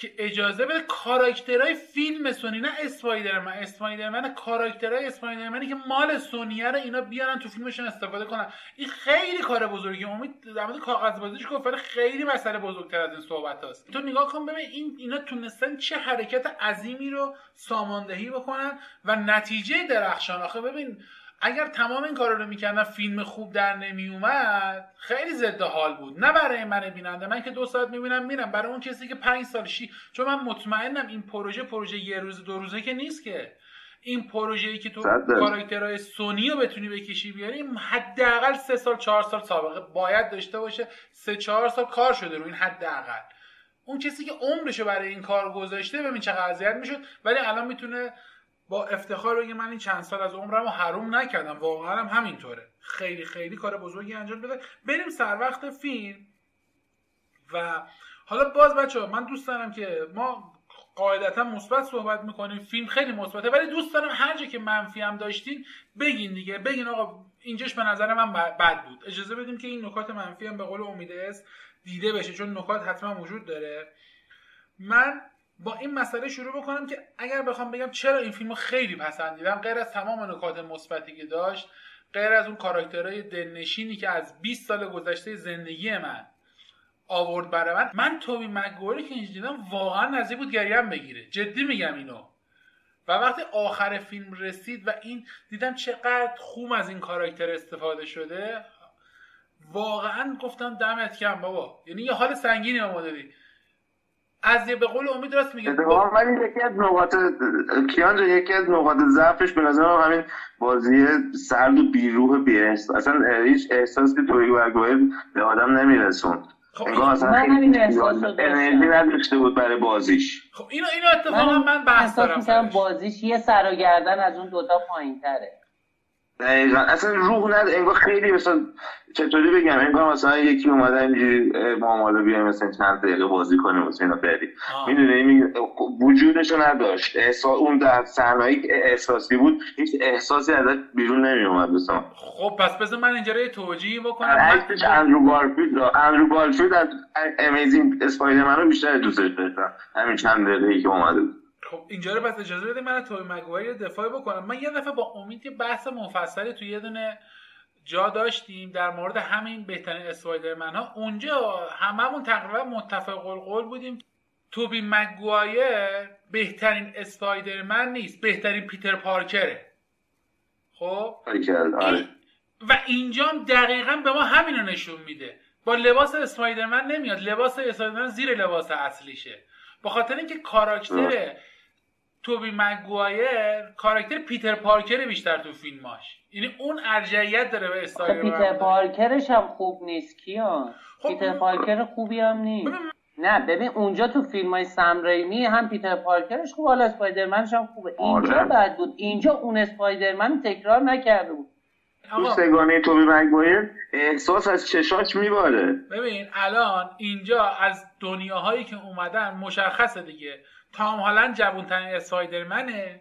که اجازه بده کاراکترهای فیلم سونی نه Spider-Man. Spider-Man کاراکترهای Spider-Man ی که مال سونیه رو اینا بیارن تو فیلمشون استفاده کنن. این خیلی کار بزرگی امید در مورد کاغذ بازیش گفت ولی خیلی مسئله بزرگتر از این صحبت هست تو نگاه کن ببین این اینا تونستن چه حرکت عظیمی رو ساماندهی بکنن و نتیجه درخشان. آخه ببین اگر تمام این کارا رو می‌کردن فیلم خوب در نمیومد خیلی ضد حال بود. نه برای من بیننده من که دو ساعت می‌بینم میرم. برای اون کسی که پنج سال شی چون من مطمئنم این پروژه پروژه یه روز دو روزه که نیست که. این پروژه ای که تو کاراکترهای سونی رو بتونی بکشی بیاری حداقل سه سال چهار سال سابقه. باید داشته باشه سه چهار سال کار شده رو این حداقل. اون کسی که عمرشو برای این کار گذاشته ببین چه اذیت می‌شد. ولی الان می‌تونه با افتخار بگه من این چند سال از عمرم رو حروم نکردم. واقعا هم همینطوره. خیلی خیلی کار بزرگی انجام بده بریم سر وقت فیلم. و حالا باز بچه من دوست دارم که ما قاعدتا مثبت صحبت می‌کنیم. فیلم خیلی مثبته ولی دوست دارم هر جا که منفی هم داشتین بگین دیگه. بگین آقا اینجاش به نظر من بد بود. اجازه بدیم که این نکات منفی هم به قول امیده است دیده بشه چون نکات حتما وجود داره. من با این مسئله شروع بکنم که اگر بخوام بگم چرا این فیلم خیلی پسندیدم غیر از تمام نکات مثبتی که داشت غیر از اون کاراکترهای دلنشینی که از 20 سال گذشته زندگی من آورد برای من من توبی مگوری که اینجا دیدم واقعا نزدیک بود گریم بگیره. جدی میگم اینو. و وقتی آخر فیلم رسید و این دیدم چقدر خوب از این کاراکتر استفاده شده واقعا گفتم دمت کم بابا. یعنی یه حال سنگینی به ما دادی. از به قول امید راست میگه. ولی یکی از نقاط کیان یکی از نقاط ضعفش به نظر همین بازی سرد و بیروح بیرست اصلا هیچ احساسی توی به آدم نمیرسون خب من همین احساس انرژی نداشته بود برای بازیش. خب اینو اینو اتفاقا من, من بحث دارم بازیش یه سر و گردن از اون دوتا پایین تره دقیقا. اصلا روح ند انگار خیلی مثلا چطوری بگم؟ انگار مثلا یکی اومده اینجوری ما مالا بیایم مثلا چند دقیقه بازی کنیم مثلا اینا بریم می‌دونی؟ وجودشو نداشت. احساس اون در صحنه‌ای احساسی بود هیچ احساسی ازش بیرون نمی اومد مثلا خب پس بذار من اینجا رو توجیه بکنم. عکسش اندرو گارفیلد اندرو گارفیلد از Amazing Spider-Man رو بیشتر دوستش داشتم. همین چند دقیقه‌ای که اومده بود. خب اینجا رو پس اجازه بده من توبی مگوایر دفاع بکنم. من یه دفعه با امید که بحث مفصلی توی یه دونه جا داشتیم در مورد همین بهترین Spider-Man ها اونجا هممون تقریبا متفق القول بودیم توبی مگوایر بهترین اسپایدرمن نیست بهترین پیتر پارکره. خب؟ آره. و اینجا دقیقا به ما همین رو نشون میده. با لباس اسپایدرمن نمیاد. لباس اسپایدرمن زیر لباس اصلیشه. با خاطر اینکه کاراکتر توبی مگوایر کاراکتر پیتر پارکر بیشتر تو فیلماش یعنی اون ارجعیت داره به استایل پیتر پارکرش هم خوب نیست کیان؟ خب پیتر پارکر خوبی هم نیست. نه ببین اونجا تو فیلم های سم ریمی هم پیتر پارکرش خوب حالا اسپایدرمنش هم خوبه. اینجا آره. بد بود. اینجا اون اسپایدرمن تکرار نکرده بود. تو سگانه توبی مگوایر احساس از چشاش میباره. ببین الان اینجا از دنیاهایی که اومدن مشخصه دیگه. تام هالند جوانترین اسپایدرمنه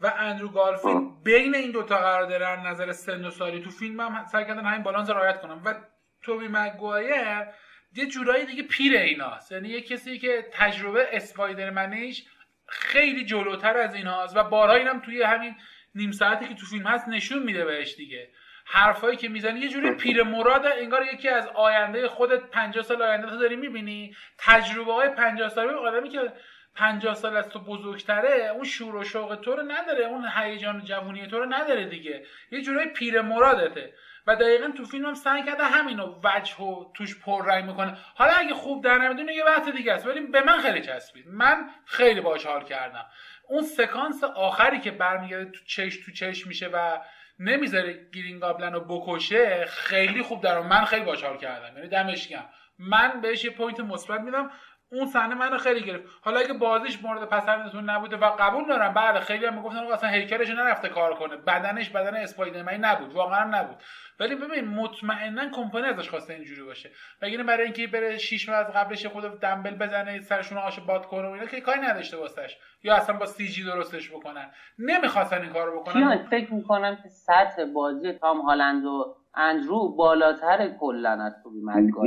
و اندرو گارفیلد بین این دوتا قرار داره نظر سن و سالی. تو فیلم هم سعی کردن همین بالانس رعایت کنم و توبی مگوایر یه جورایی دیگه پیر ایناست. یعنی یه کسی که تجربه اسپایدرمنیش خیلی جلوتر از ایناست و بارها اینم توی همین نیم ساعتی که تو فیلم هست نشون میده بهش دیگه. حرفایی که می‌زنی یه جوری پیر مراد انگار یکی از آینده خودت 50 سال آینده تو داری می‌بینی. تجربه های 50 ساله آدمی که 50 سال از تو بزرگتره اون شور و شوق تو رو نداره اون هیجان جوونی تو رو نداره دیگه. یه جورایی پیر مرادته. و دقیقا تو فیلم هم سعی کرده همین وجهو توش پر رنگ می‌کنه حالا اگه خوب در نمیومده یه بحث دیگه است. ولی به من خیلی چسبید. من خیلی باش حال کردم. اون سکانس آخری که برمیگرده تو چش تو چش میشه و نمی‌ذاره Green Goblin رو بکشه خیلی خوب در من خیلی باش حال کردم. یعنی دمش گرم. من بهش یه point مثبت میدم. اون صحنه منو خیلی گرفت. حالا اگه بازیش مورد پسندتون نبوده و قبول دارم بعد خیلی هم می‌گفتن اصلا هیکلش نرفته کار کنه. بدنش بدن Spider-Man ی نبود واقعا نبود. ولی ببین مطمئنا کمپانی ازش خواسته اینجوری باشه. مگه برای اینکه بره شیش ماه از قبلش خود دمبل بزنه سرشون آش باد کنه و اینا که کاری نداشته واسش. یا اصلا با سی جی درستش بکنن. نمی‌خواستن این کارو بکنن. فکر می‌کنم که سطح بازی تام هالند و اندرو بالاتر کلا از توبی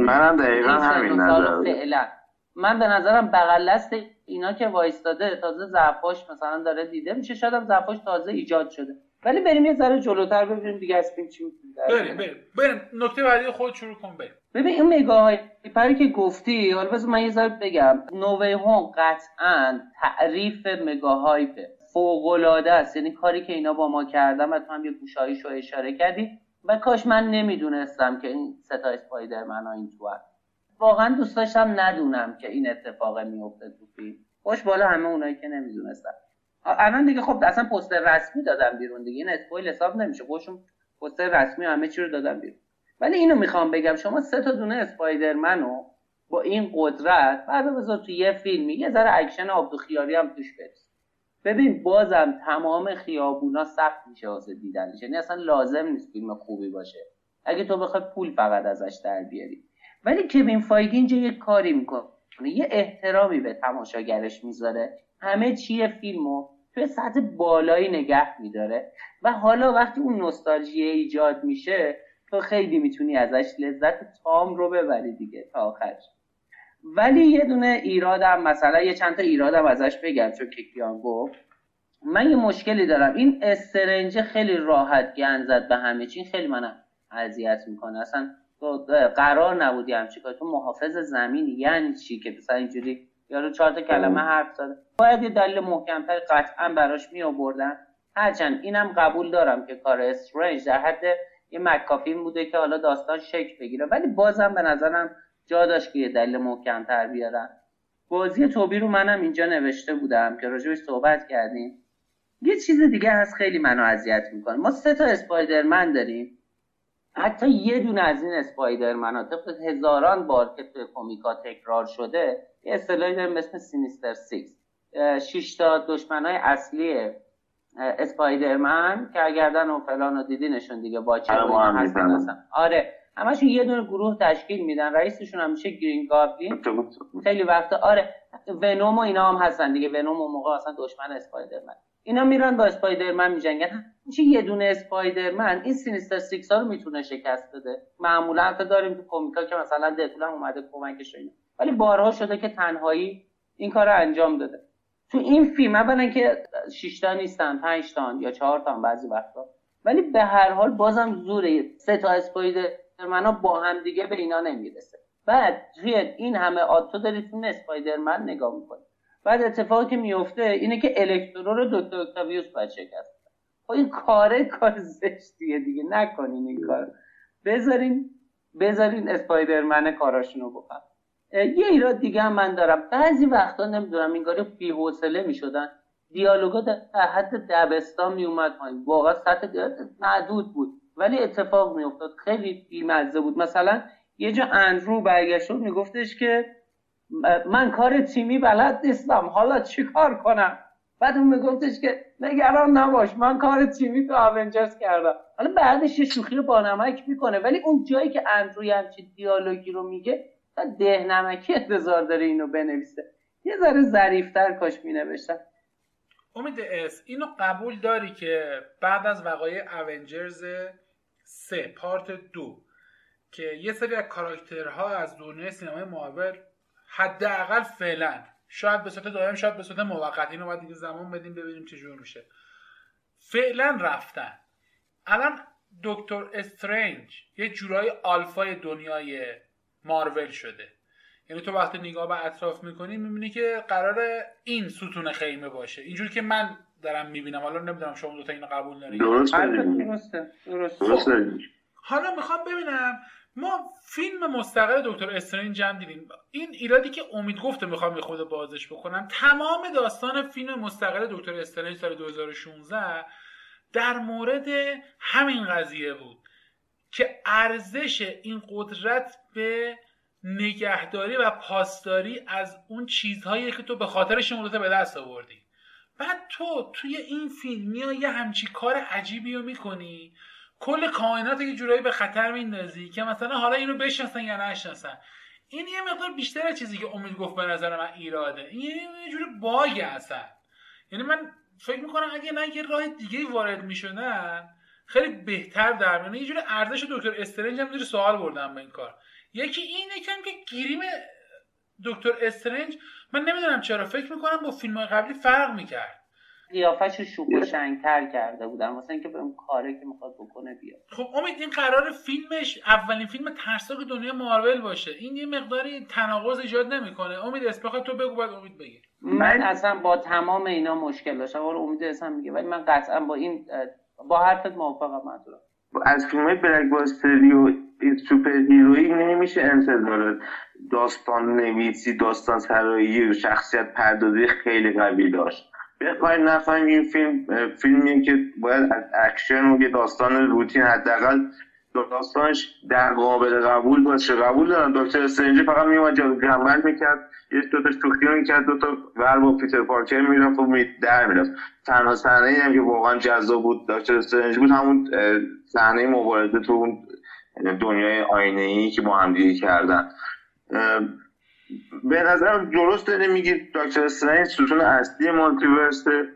منم دقیقا همین نظر من به نظرم بغل اینا که وایستاده تازه ضعفاش مثلا داره دیده میشه. شاید هم ضعفاش تازه ایجاد شده. ولی بریم یه ذره جلوتر ببینیم دیگه از فیلم چی بریم بریم. بریم. نکته بعدی خود شروع کن بریم. ببین این مگاهای پری که گفتی حالا بذار من یه ذره بگم. نووی هوم قطعا تعریف فوق العاده است. یعنی کاری که اینا با ما کردن و تو هم یه گوشاییشو اشاره کردی. و کاش من نمی‌دونستم که این ستا اسپایدرمن ها این تو واقعا دوست داشتم ندونم که این اتفاق میفته تو فیلم. خوش بالا همه اونایی که نمی‌دونستن. الان دیگه خب اصلا پوستر رسمی دادم بیرون دیگه. این اسپویل حساب نمیشه. خوشم پوستر رسمی همه چی رو دادم بیرون. ولی اینو می‌خوام بگم. شما سه تا دونه اسپایدرمنو با این قدرت بعد بذار تو یه فیلمی یه ذره اکشن آبدو خیاری هم توش برس ببین بازم تمام خیابونا سخت میشه واسه دیدنش. یعنی اصلا لازم نیست فیلم خوبی باشه. اگه تو بخوای پول فقط ازش در بیاری. ولی کوین فایگی اینجا یه کاری می‌کنه. یه احترامی به تماشاگرش می‌ذاره. همه چیه فیلمو توی سطح بالایی نگه میداره. و حالا وقتی اون نوستالژی ایجاد میشه تو خیلی می‌تونی ازش لذت تام رو ببری دیگه تا آخرش ولی یه دونه ایرادم مثلا یه چند تا ایرادم ازش بگم چون کیکیان گفت. من یه مشکلی دارم. این استرنج خیلی راحت گن زد به همه چین خیلی من اذیت می‌کنه. اصلا تو قرار نبودی همچی کار تو محافظ زمین یعنی چی که مثلا اینجوری یارو چهار تا کلمه حرف زده باید یه دلیل محکمتر قطعا براش می آوردن هرچند اینم قبول دارم که کار استرنج در حد یه مکافین بوده که حالا داستان شکل بگیره. ولی بازم به نظرم جا داشت که یه دلیل محکمتر بیارن. بازی توبی رو منم اینجا نوشته بودم که راجبش صحبت کردیم. یه چیز دیگه هست خیلی منو اذیت می‌کنه. ما سه تا Spider-Man داریم. حتی یه دونه از این Spider-Man ها طبق هزاران بار که توی کمیکا تکرار شده یه اصطلاحی داریم اسم Sinister Six. شش تا دشمنای اصلی Spider-Man که اگردن و فلان و دیدینشون دیگه با چه آره همشون یه دونه گروه تشکیل میدن. رئیسشون هم میشه Green Goblin خیلی وقتا آره Venom و اینا هم هستن دیگه. Venom و موقع اصلا دشمن Spider-Man. اینا میرن با Spider-Man میجنگن. چه یه دونه Spider-Man. این Sinister Six ها رو می‌تونه شکست بده. معمولا حتی داریم تو کمیکا که مثلا Deadpool هم اومده کمکش اینا. ولی بارها شده که تنهایی این کار رو انجام داده. تو این فیلم اولا که 6 تا نیستن 5 تا یا 4 تا بعضی وقتا. ولی به هر حال بازم زوره. سه تا Spider-Man ها با هم دیگه به اینا نمی‌رسه. بعد توی این همه آتو داری فیلم اسپایدرمن نگاه می‌کنی بعد اتفاقی که میفته اینه که الکترو رو دکتر اکتاویوس باید شکست. خب این کاره کار زشتیه دیگه. نکنین این کار. بذارین بذارین اسپایدرمن کاراشونو بکن یه ایراد دیگه هم من دارم. بعضی وقتا نمی‌دونم این کاری بی حوصله می‌شدن. دیالوگا در حد دبستان میومد پایین. واقعا سطح محدود بود. ولی اتفاق میافتاد. خیلی بیمزه بود. مثلا یه جا اندرو برگشت میگفتش که من کار تیمی بلد نیستم. حالا چیکار کنم؟ بعد اون میگفتش که نگران نباش من کار تیمی تو اونجرز کردم. حالا بعدش یه شوخی رو با نمک می‌کنه. ولی اون جایی که اندروی همچین دیالوگی رو میگه ده نمکی انتظار داره اینو بنویسه. یه ذره ظریفتر کاش مینوشتم امید اس اینو قبول داری که بعد از وقایع اونجرز سه پارت دو که یه سری از کاراکترها از دنیای سینمای مارول حداقل فعلا شاید به صورت دائم شاید به صورت موقت اینو باید دیگه زمان بدیم ببینیم چه جور میشه. فعلا رفتن. الان دکتر استرنج یه جورای آلفای دنیای مارول شده. یعنی تو وقتی نگاه به اطراف می‌کنی می‌بینی که قرار این ستون خیمه باشه. اینجوری که من دارم می‌بینم. حالا نمی‌دونم شما دوتا اینو قبول دارید درسته. درسته. حالا می‌خوام ببینم. ما فیلم مستقل دکتر استرنج هم دیدیم. این ایرادی که امید گفته می‌خوام خود بازش بکنم. تمام داستان فیلم مستقل دکتر استرنج سال 2016 در مورد همین قضیه بود که ارزش این قدرت به نگهداری و پاسداری از اون چیزهایی که تو به خاطرش اون به دست آوردی. بعد تو توی این فیلم میای یه همچی کار عجیبی رو می‌کنی. کل کائنات یه جورایی به خطر میندازی که مثلا حالا اینو بشناسن یا نشناسن. این یه مقدار بیشتر از چیزی که امید گفت به نظر من ایراده. این یه جور باگ هستن یعنی من فکر می‌کنم اگه نه یه راه دیگه وارد می‌شدن خیلی بهتر در میونه یه جور ارزش دکتر استرنج هم سوال بردم به این کار. یکی اینه کم که گیریم دکتر استرنج من نمی‌دونم چرا. فکر می‌کنم با فیلم های قبلی فرق می‌کرد. قیافش شوخ و شنگتر کرده بودن. واسه اینکه به اون کاری که می‌خواد بکنه بیاد. خب امید این قرار فیلمش اولین فیلم ترسناک دنیا مارول باشه. این یه مقداری تناقض ایجاد نمی‌کنه. امید اس تو بگو بعد امید بگیر من اصلا با تمام اینا مشکل داشتم. ولی امید اصلا میگه ولی من قطعا با این با حرفت موافقم منظورم. از فیلم بلک باستری و superhero یی نمیشه انتظار داستان نویسی داستان سرایی و شخصیت پردازی خیلی قوی داشت. بخوایم بفهمیم این فیلم فیلمیه که باید از اکشن و یه داستان روتین حداقل داستانش در قابل قبول باشه. قبول دارن Doctor Strange فقط میومد جادو جنبل می‌کرد. یه دو تا شوخی دو تا ور ور با پیتر پارکر می‌رفت و در می‌رفت. تنها صحنه هم که واقعا جذاب بود Doctor Strange بود همون صحنه مبارزه تو دنیای آینه ای که با هم دیگه کردن. به نظر درست داره میگید دکتر استرنج ستون اصلی مالتیورسه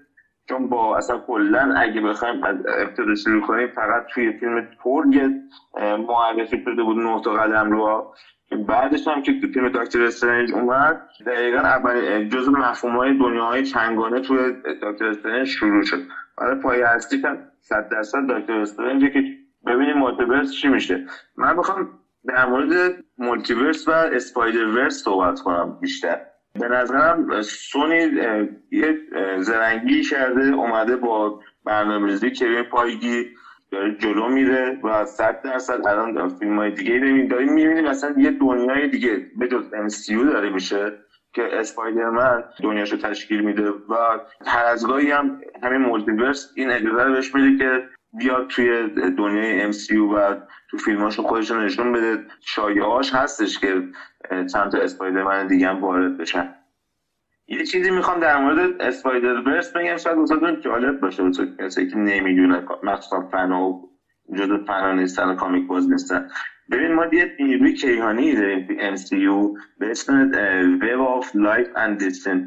چون با اصلا کلا اگه بخوایم از ابتدا شروع کنیم فقط توی فیلم تورگ معرفی شده بود نه تا قدم رو. بعدش هم که تو فیلم دکتر استرنج اومد دقیقا اول جزو مفهوم های دنیاهای چنگانه توی Doctor Strange شروع شد. برای پای اصلی که صد درصد Doctor Strange که ببینیم multiverse چی میشه. من بخوام در مورد multiverse و Spider-Verse صحبت کنم بیشتر. به نظرم سونی یه زرنگی کرده اومده با برنامه‌ریزی کوین فایگی داره جلو میره و صد درصد الان فیلم های دیگه داریم داریم می‌بینیم مثلا یه دنیای دیگه به جز MCU داره میشه که Spider-Man دنیاشو تشکیل میده و هر از هم همین multiverse این اجازه رو بهش میده که بیاد توی دنیای MCU و تو فیلماشو خودش نشون بده. شایعاش هستش که چند تا Spider-Man دیگه هم وارد بشن. یه چیزی می‌خوام در مورد Spider-Verse بگم شاید واسهتون جالب باشه واسه کسی که نمی‌دونه مخصوصا فنا و جزو فنا نیستن و comic باز نیستن. ببین ما یه نیروی کیهانی داریم تو MCU به اسم Web of Life and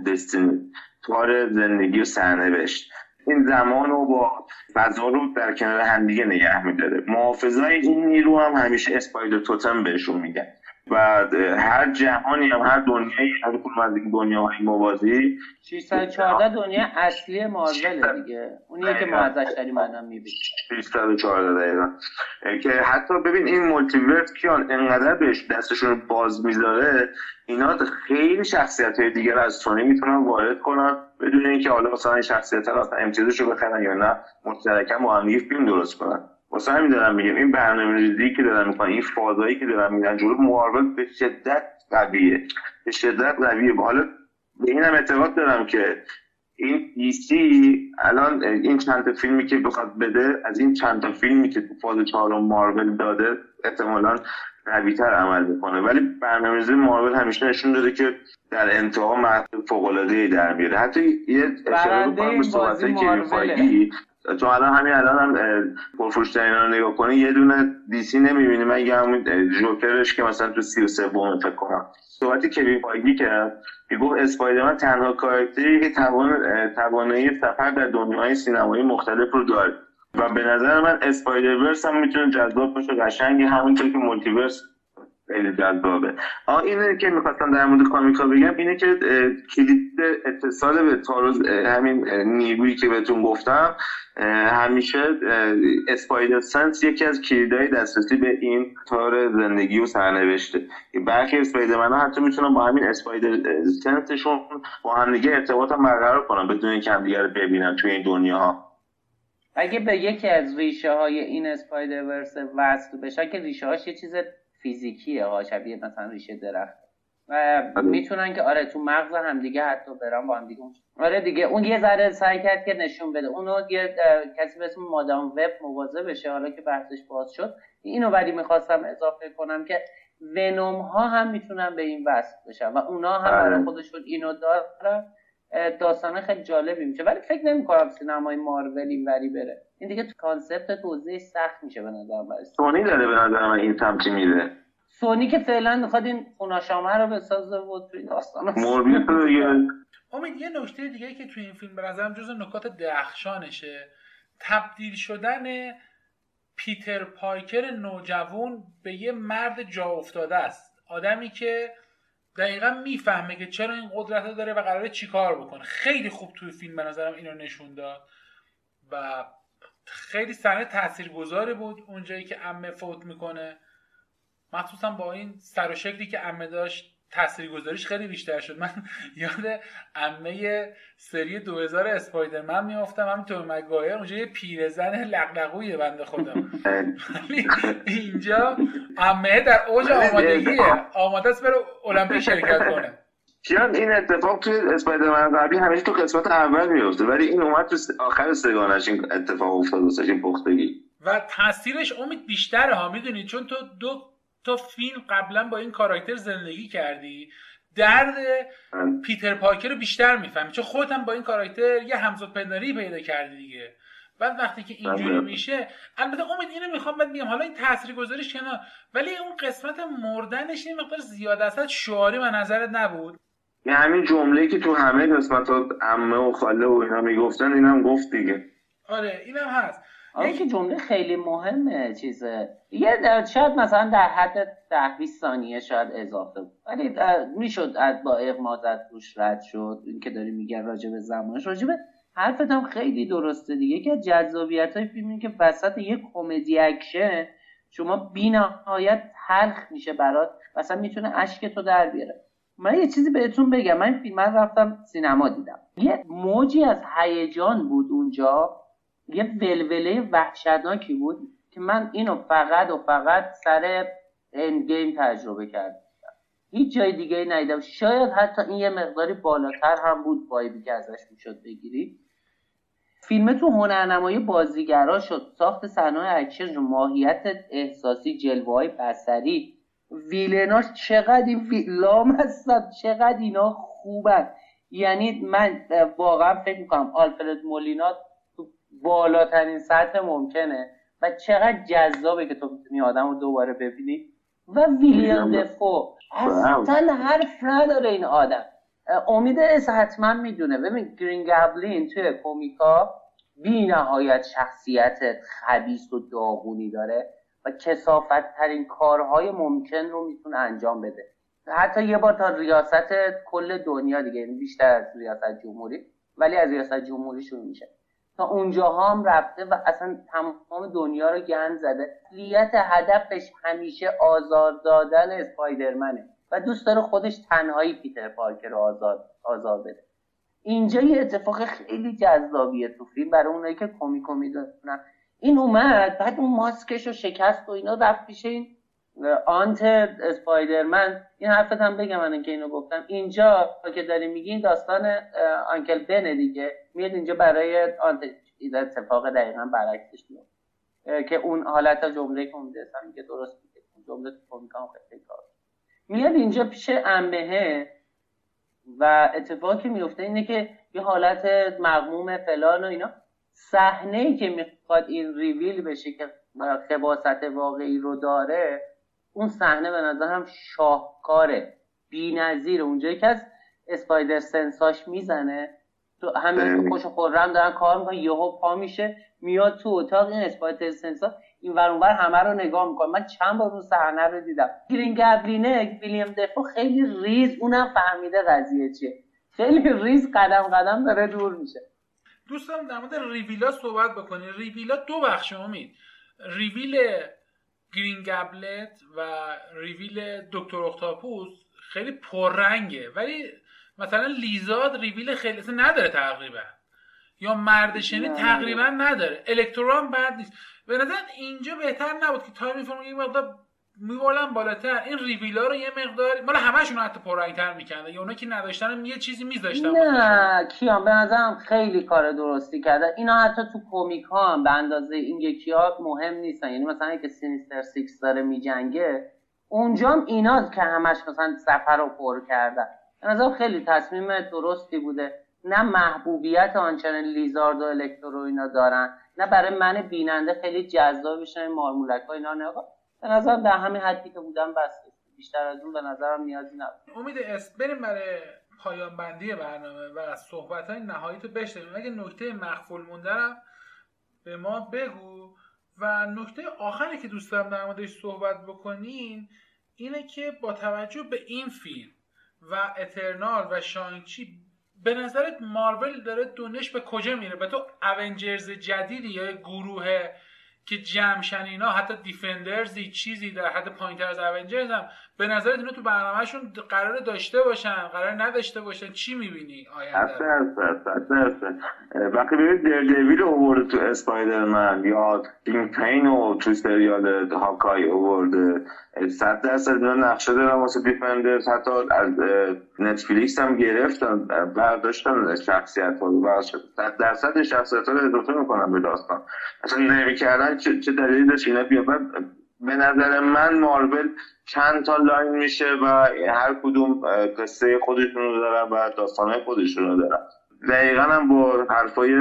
Destiny تار زندگی و سرنوشت. این زمان رو با فضا رو در کنار همدیگه نگه میداره. محافظای این نیرو هم همیشه اسپایدر توتم بهشون میگن. و هر جهانی هم هر دنیایی هر کدوم از این دنیاهای موازی 614 دنیا اصلی مارول دیگه. اونیه که ما ازش داریم منم می‌بینیم. 614 دقیقا. که حتی ببین این مولتیورس کیان انقدر بهش دستشون باز می‌ذاره اینا خیلی شخصیت های دیگر از سونی می‌تونن وارد کنن بدون اینکه حالا مثلا این شخصیت ها امتیازشو بخرن یا نه مشترکا با هم فیلم درست کنن. واسه همین دارم میگم این برنامه ریزی که دارن می‌کنن این فازایی که دارن میدن جلو مارول به شدت قویه. به شدت قویه. حالا به اینم اعتقاد دارم که این دیسی الان این چند تا فیلمی که بخواد بده از این چند تا فیلمی که تو فاز چهارم مارول داده احتمالا قویتر عمل می‌کنه. ولی برنامه‌ریزی مارول همیشه نشون داده که در انتها محصول فوق العاده در میاره حتی یه اشاره بکنم به صحبتایی تو الان همین الان هم پرفروشترین رو نگاه کنی یه دونه دیسی نمی‌بینی. مگه همون جوکرش که مثلا تو سی و سوم فکر کنم. صحبتی که فایگی کرد که گفت Spider-Man تنها کارکتری که توان توانایی سفر در دنیاهای سینمایی مختلف رو داره. و به نظر من Spider-Verse هم می‌تونه جذاب باشه قشنگی همونطور که multiverse خیلی جذابه. آه اینه که می‌خواستم در مورد comic ا بگم اینه که کلید اتصال به تار و همین نیرویی که بهتون گفتم همیشه spider-sense یکی از کلیدهای دسترسی به این تار زندگی و سرنوشته. برخی اسپایدرمن حتی می‌تونن با همین اسپایدر سنسشون با همدیگه ارتباط هم برقرار کنن بدون اینکه همدیگه رو ببینن توی این دنیا ها اگه به یکی از ریشه های این اسپایدر ورس وصل بشه که ریشه هاش یه چیز فیزیکیه ها شبیه مثلا ریشه درخت. و می‌تونن که آره تو مغز هم دیگه حتی برن با هم دیگه آره دیگه اون یه ذره سعی کرد که نشون بده. اونو یه کسی به اسم مادام وب موازه بشه حالا که بحثش باز شد. اینو ولی می‌خواستم اضافه کنم که Venom ها هم می‌تونن به این وصل بشن و اونا هم برای بله. خودشون اینو دارن. داستان خیلی جالبی میشه. ولی فکر نمی کنم سینمای مارول این وری بره. این دیگه تو concept توضیح سخت میشه به نظر من سونی داره به نظر من این سمتی میره. سونی که فعلا می‌خواد این خون‌آشامه رو بسازه و توی داستان امید یه نکته دیگه که توی این فیلم به نظرم جز نکات درخشانشه. تبدیل شدن پیتر پایکر نوجوان به یه مرد جا افتاده است. آدمی که دقیقا می‌فهمه که چرا این قدرت داره و قراره چیکار بکنه. خیلی خوب توی فیلم به نظرم اینو نشون داد و خیلی صحنه تاثیرگذاری بود اونجایی که امه فوت می‌کنه. مخصوصا با این سر و شکلی که امه داشت تاثیرگذاریش خیلی بیشتر شد. من یاد امه سری 2000 اسپایدرمن میافتم. همینطور مگایر اونجا یه پیرزن لقلقوی بنده خودم. اینجا امه در اوج آمادگیه. آماده است بره المپیک شرکت کنه. کیان این اتفاق توی اسپایدرمن قبلی همیشه تو قسمت اول میفته ولی این اومد تو آخر سگانش این اتفاق افتاد واسه این پختگی. و تاثیرش امید بیشتره ها. می‌دونی چون تو دو تا فیلم قبلا با این کاراکتر زندگی کردی؟ درد پیتر پاکر رو بیشتر می‌فهمی. چون خودت هم با این کاراکتر یه همزاد پنداری پیدا کردی دیگه. بعد وقتی که اینجوری بله. میشه البته امید اینو می‌خوام بعد میگم حالا این تاثیرگذاریش کنار. ولی اون قسمت مردنش این مقدار زیاد است شعاری و نظرت نبود؟ یه همین جمله که تو همه قسمت عمه و خاله و اینا می‌گفتن اینم گفت دیگه. آره اینم هست. یکی جمله خیلی مهمه چیزه یه شاید مثلا در حد ده 20 ثانیه شاید اضافه بود. ولی می‌شد با اغماز روش رد شد. این که داری میگن راجع به زمانش. راجع به حرفت هم خیلی درسته دیگه. که جذابیت های فیلمی که وسط یه کمدی اکشن شما بی نهایت تلخ میشه برات. مثلا می‌تونه اشک تو در بیاره. من یه چیزی بهتون بگم. من فیلم رفتم سینما دیدم. یه موجی از هیجان بود اونجا. یه ولوله وحشتناکی بود که من اینو فقط و فقط سر Endgame تجربه کردم. هیچ جای دیگه ای ندیدم. شاید حتی این یه مقداری بالاتر هم بود vibe ی که ازش می‌شد بگیری. فیلم تو هنرنمایی بازیگرا شد. ساخت صحنه اکشن ماهیت احساسی جلوه های بصری villain هاش چقدر این لام هستن چقدر اینا خوبن. یعنی من واقعا فکر می‌کنم آلفرد مولینا تو بالاترین سطح ممکنه و چقدر جذابه که تو می‌تونی آدم رو دوباره ببینی. و ویلیام دفو اصلا حرف نداره این آدم. امید اس حتما می‌دونه. ببین گرین گابلین توی کومیکا بی نهایت شخصیت خبیس و داغونی داره و کسافت ترین کارهای ممکن رو می‌تونه انجام بده. حتی یه بار تا ریاست کل دنیا دیگه یعنی بیشتر از ریاست جمهوری ولی از ریاست جمهوری شروع میشه. تا اونجاها هم رفته و اصلا تمام دنیا رو گند زده. لیت هدفش همیشه آزار دادن اسپایدرمنه و دوست داره خودش تنهایی پیتر پارکر رو آزاد, آزاد بده. اینجا یه اتفاق خیلی جذابیه تو فیلم برای اونایی که کمیکو می‌دونن. این اومد بعد اون ماسکش رو شکست و اینا رفت پیش این آنت اسپایدرمن این حرفت هم بگم من که اینو گفتم. اینجا که داری میگی داستان آنکل بنه دیگه. میاد اینجا برای آنت. اتفاق دقیقا برعکسش میاد. که اون حالت جمله که اون میگه درست میگه. جمله تو کمیکام خیلی میاد اینجا پیش امهه و اتفاقی میفته اینه که یه حالت مغموم فلان و اینا. صحنه ای که می‌خواد این ریویل بشه که خباست واقعی رو داره اون صحنه به نظرم شاهکاره. نظیر اونجایی که از Spider-Sense اش می‌زنه تو همه بله. خوش و خرم دارن کار می‌کنن یهو پا میشه میاد تو اتاق این Spider-Sense ا این ور اونور همه رو نگاه می‌کنه. من چند بار اون صحنه رو دیدم. Green Goblin ه ویلم دفو خیلی ریز اونم فهمیده قضیه چیه. خیلی ریز قدم قدم داره دور میشه. دوستان در مورد ریویلا صحبت بکنیم. ریویلا دو بخش امید. reveal Green Goblin و ریویل دکتر اختاپوس خیلی پررنگه. ولی مثلا Lizard reveal خیلی نداره تقریبا. یا مرد شنی تقریبا نداره. الکترو اون بد نیست. به نظر اینجا بهتر نبود که time frame یه مقدار می‌بردن بالاتر. این ریویلا رو یه مقدار مال همشون حتی پررنگتر می‌کنه یا اونا که نداشتن یه چیزی میذاشتن نه کیان به نظرم خیلی کار درستی کرده. اینا حتی تو کمیک ها هم به اندازه این یکی ها مهم نیستن. یعنی مثلا که Sinister Six داره میجنگه اونجا اینا که همش مثلا سفر رو پر کردن. به نظرم خیلی تصمیم درستی بوده. نه محبوبیت آنچنان لیزارد و الکترو اینا دارن. نه برای من بیننده خیلی جذاب بشن مارمولک ها اینا نگاه به نظر در همین حدی که بودم بس بیشتر از اون به نظرم نیازی نبود. امید است بریم برای پایان بندی برنامه و صحبت های نهایی تو بشنویم. اگه نکته مخفول موندرم به ما بگو. و نکته آخری که دوست دارم در موردش صحبت بکنین اینه که با توجه به این فیلم و اترنال و شانچی به نظرت مارول داره دونش به کجا میره؟ به تو اونجرز جدیدی یا گروه که جمشن اینا حتی دیفندرزی چیزی در حد پایینتر از اونجرز هم به نظرت اینا تو برنامهشون قرار داشته باشن؟ قرار نداشته باشن؟ چی می‌بینی آینده وقتی ببینید دردویل اوورده تو اسپایدرمن یا کینگ پین رو تو سریال هاکای اوورده صد درصد اینا نقشه دارن واسه دیفندرز. حتی از نتفلیکس هم گرفتن برداشتن شخصیت ها صد درصد شخصیت ها رو اضافه می‌کنن به داستان. اصلا نمی کردن چه دلیلی داشت؟ اینا بیا به نظر من مارول چند تا line میشه و هر کدوم قصه خودشون رو دارن و داستانهای خودشون رو دارن. دقیقا هم با حرفای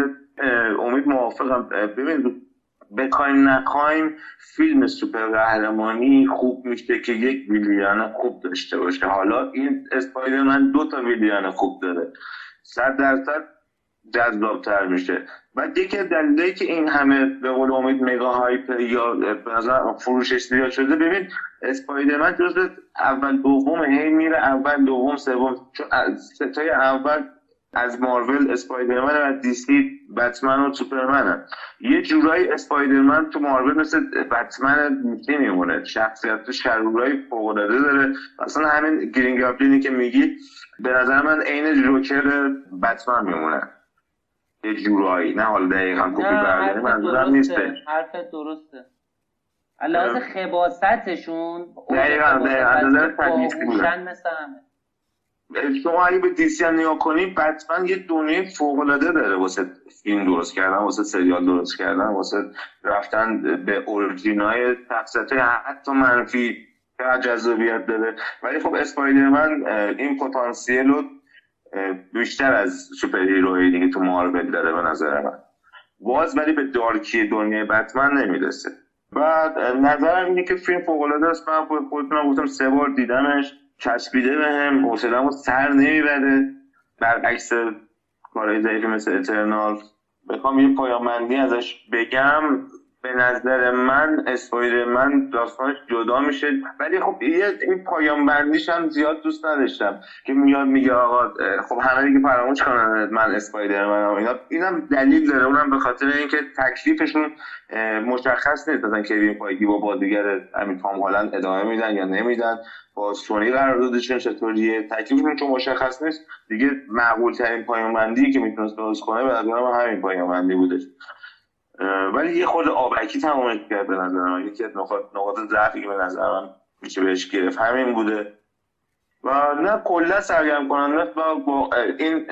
امید موافقم. ببین بخوایم نخوایم فیلم سوپر قهرمانی خوب میشه که یک ویلیان خوب داشته باشه. حالا این اسپایدرمن دو تا ویلیان خوب داره. صد درصد جذابتر میشه. و یکی از که این همه به قول امید مگا هایپ یا به فروشش زیاد شده ببین اسپایدرمن جز اول دوم هی میره اول دوم سوم. چون ستای اول از مارول اسپایدرمن و دیسی بتمن و سوپرمن یه جورایی اسپایدرمن تو مارول مثل بتمن میمونه. شخصیت شرورای فوقالعاده داره. اصلا همین گرین که میگی به نظر من عین جوکر بتمن میمونه. یه جورایی. نه حالا دقیقا. کپی برداری منظورم نیسته حرف درسته. علاوه خباستشون دقیقا دقیقا. مثل شما اگه به دیسی هم نگاه کنید بتمن یه دنیای فوق العاده داره واسه فیلم درست کردن واسه سریال درست کردن واسه رفتن به اورجینای تفسیرات حتی منفی که جذابیت داره. ولی خب اسپایدرمن این پتانسیل رو بیشتر از سوپر هیروی دیگه تو مارول داره به نظر من. باز ولی به دارکی دنیای بتمن نمی‌رسه. بعد نظرم اینه که فیلم فوق العاده است. من خودتونم گفتم سه بار دیدمش چسبیده به هم. حوصله‌مو سر نمی‌بره. برعکس کارهای ضعیفی مثل اترنال بخوام یه پایامندی ازش بگم. به نظر من اسپایدر من داستانش جدا میشه. ولی خب این پایان بندیش هم زیاد دوست نداشتم که میاد میگه آقا خب همه دیگه فراموش کنن من اسپایدر من اینا. اینم دلیل داره. اونم به خاطر اینکه تکلیفشون مشخص نیست. مثلا کوین پایگی با بازیگر امین تام هالند ادامه میدن یا نمیدن. با سونی قراردادشون چطوریه؟ تکلیفشون چون مشخص نیست. دیگه معقول ترین پایان بندی که می‌تونست درست کنه به نظر همین پایان بندی بودش. ولی یه خود آبکی تمام کرد به نظر من. یکی از نقاط نقاط ضعفی که به نظر من میشه بهش گرفت همین بوده. و نه کلا سرگرم کننده با, با این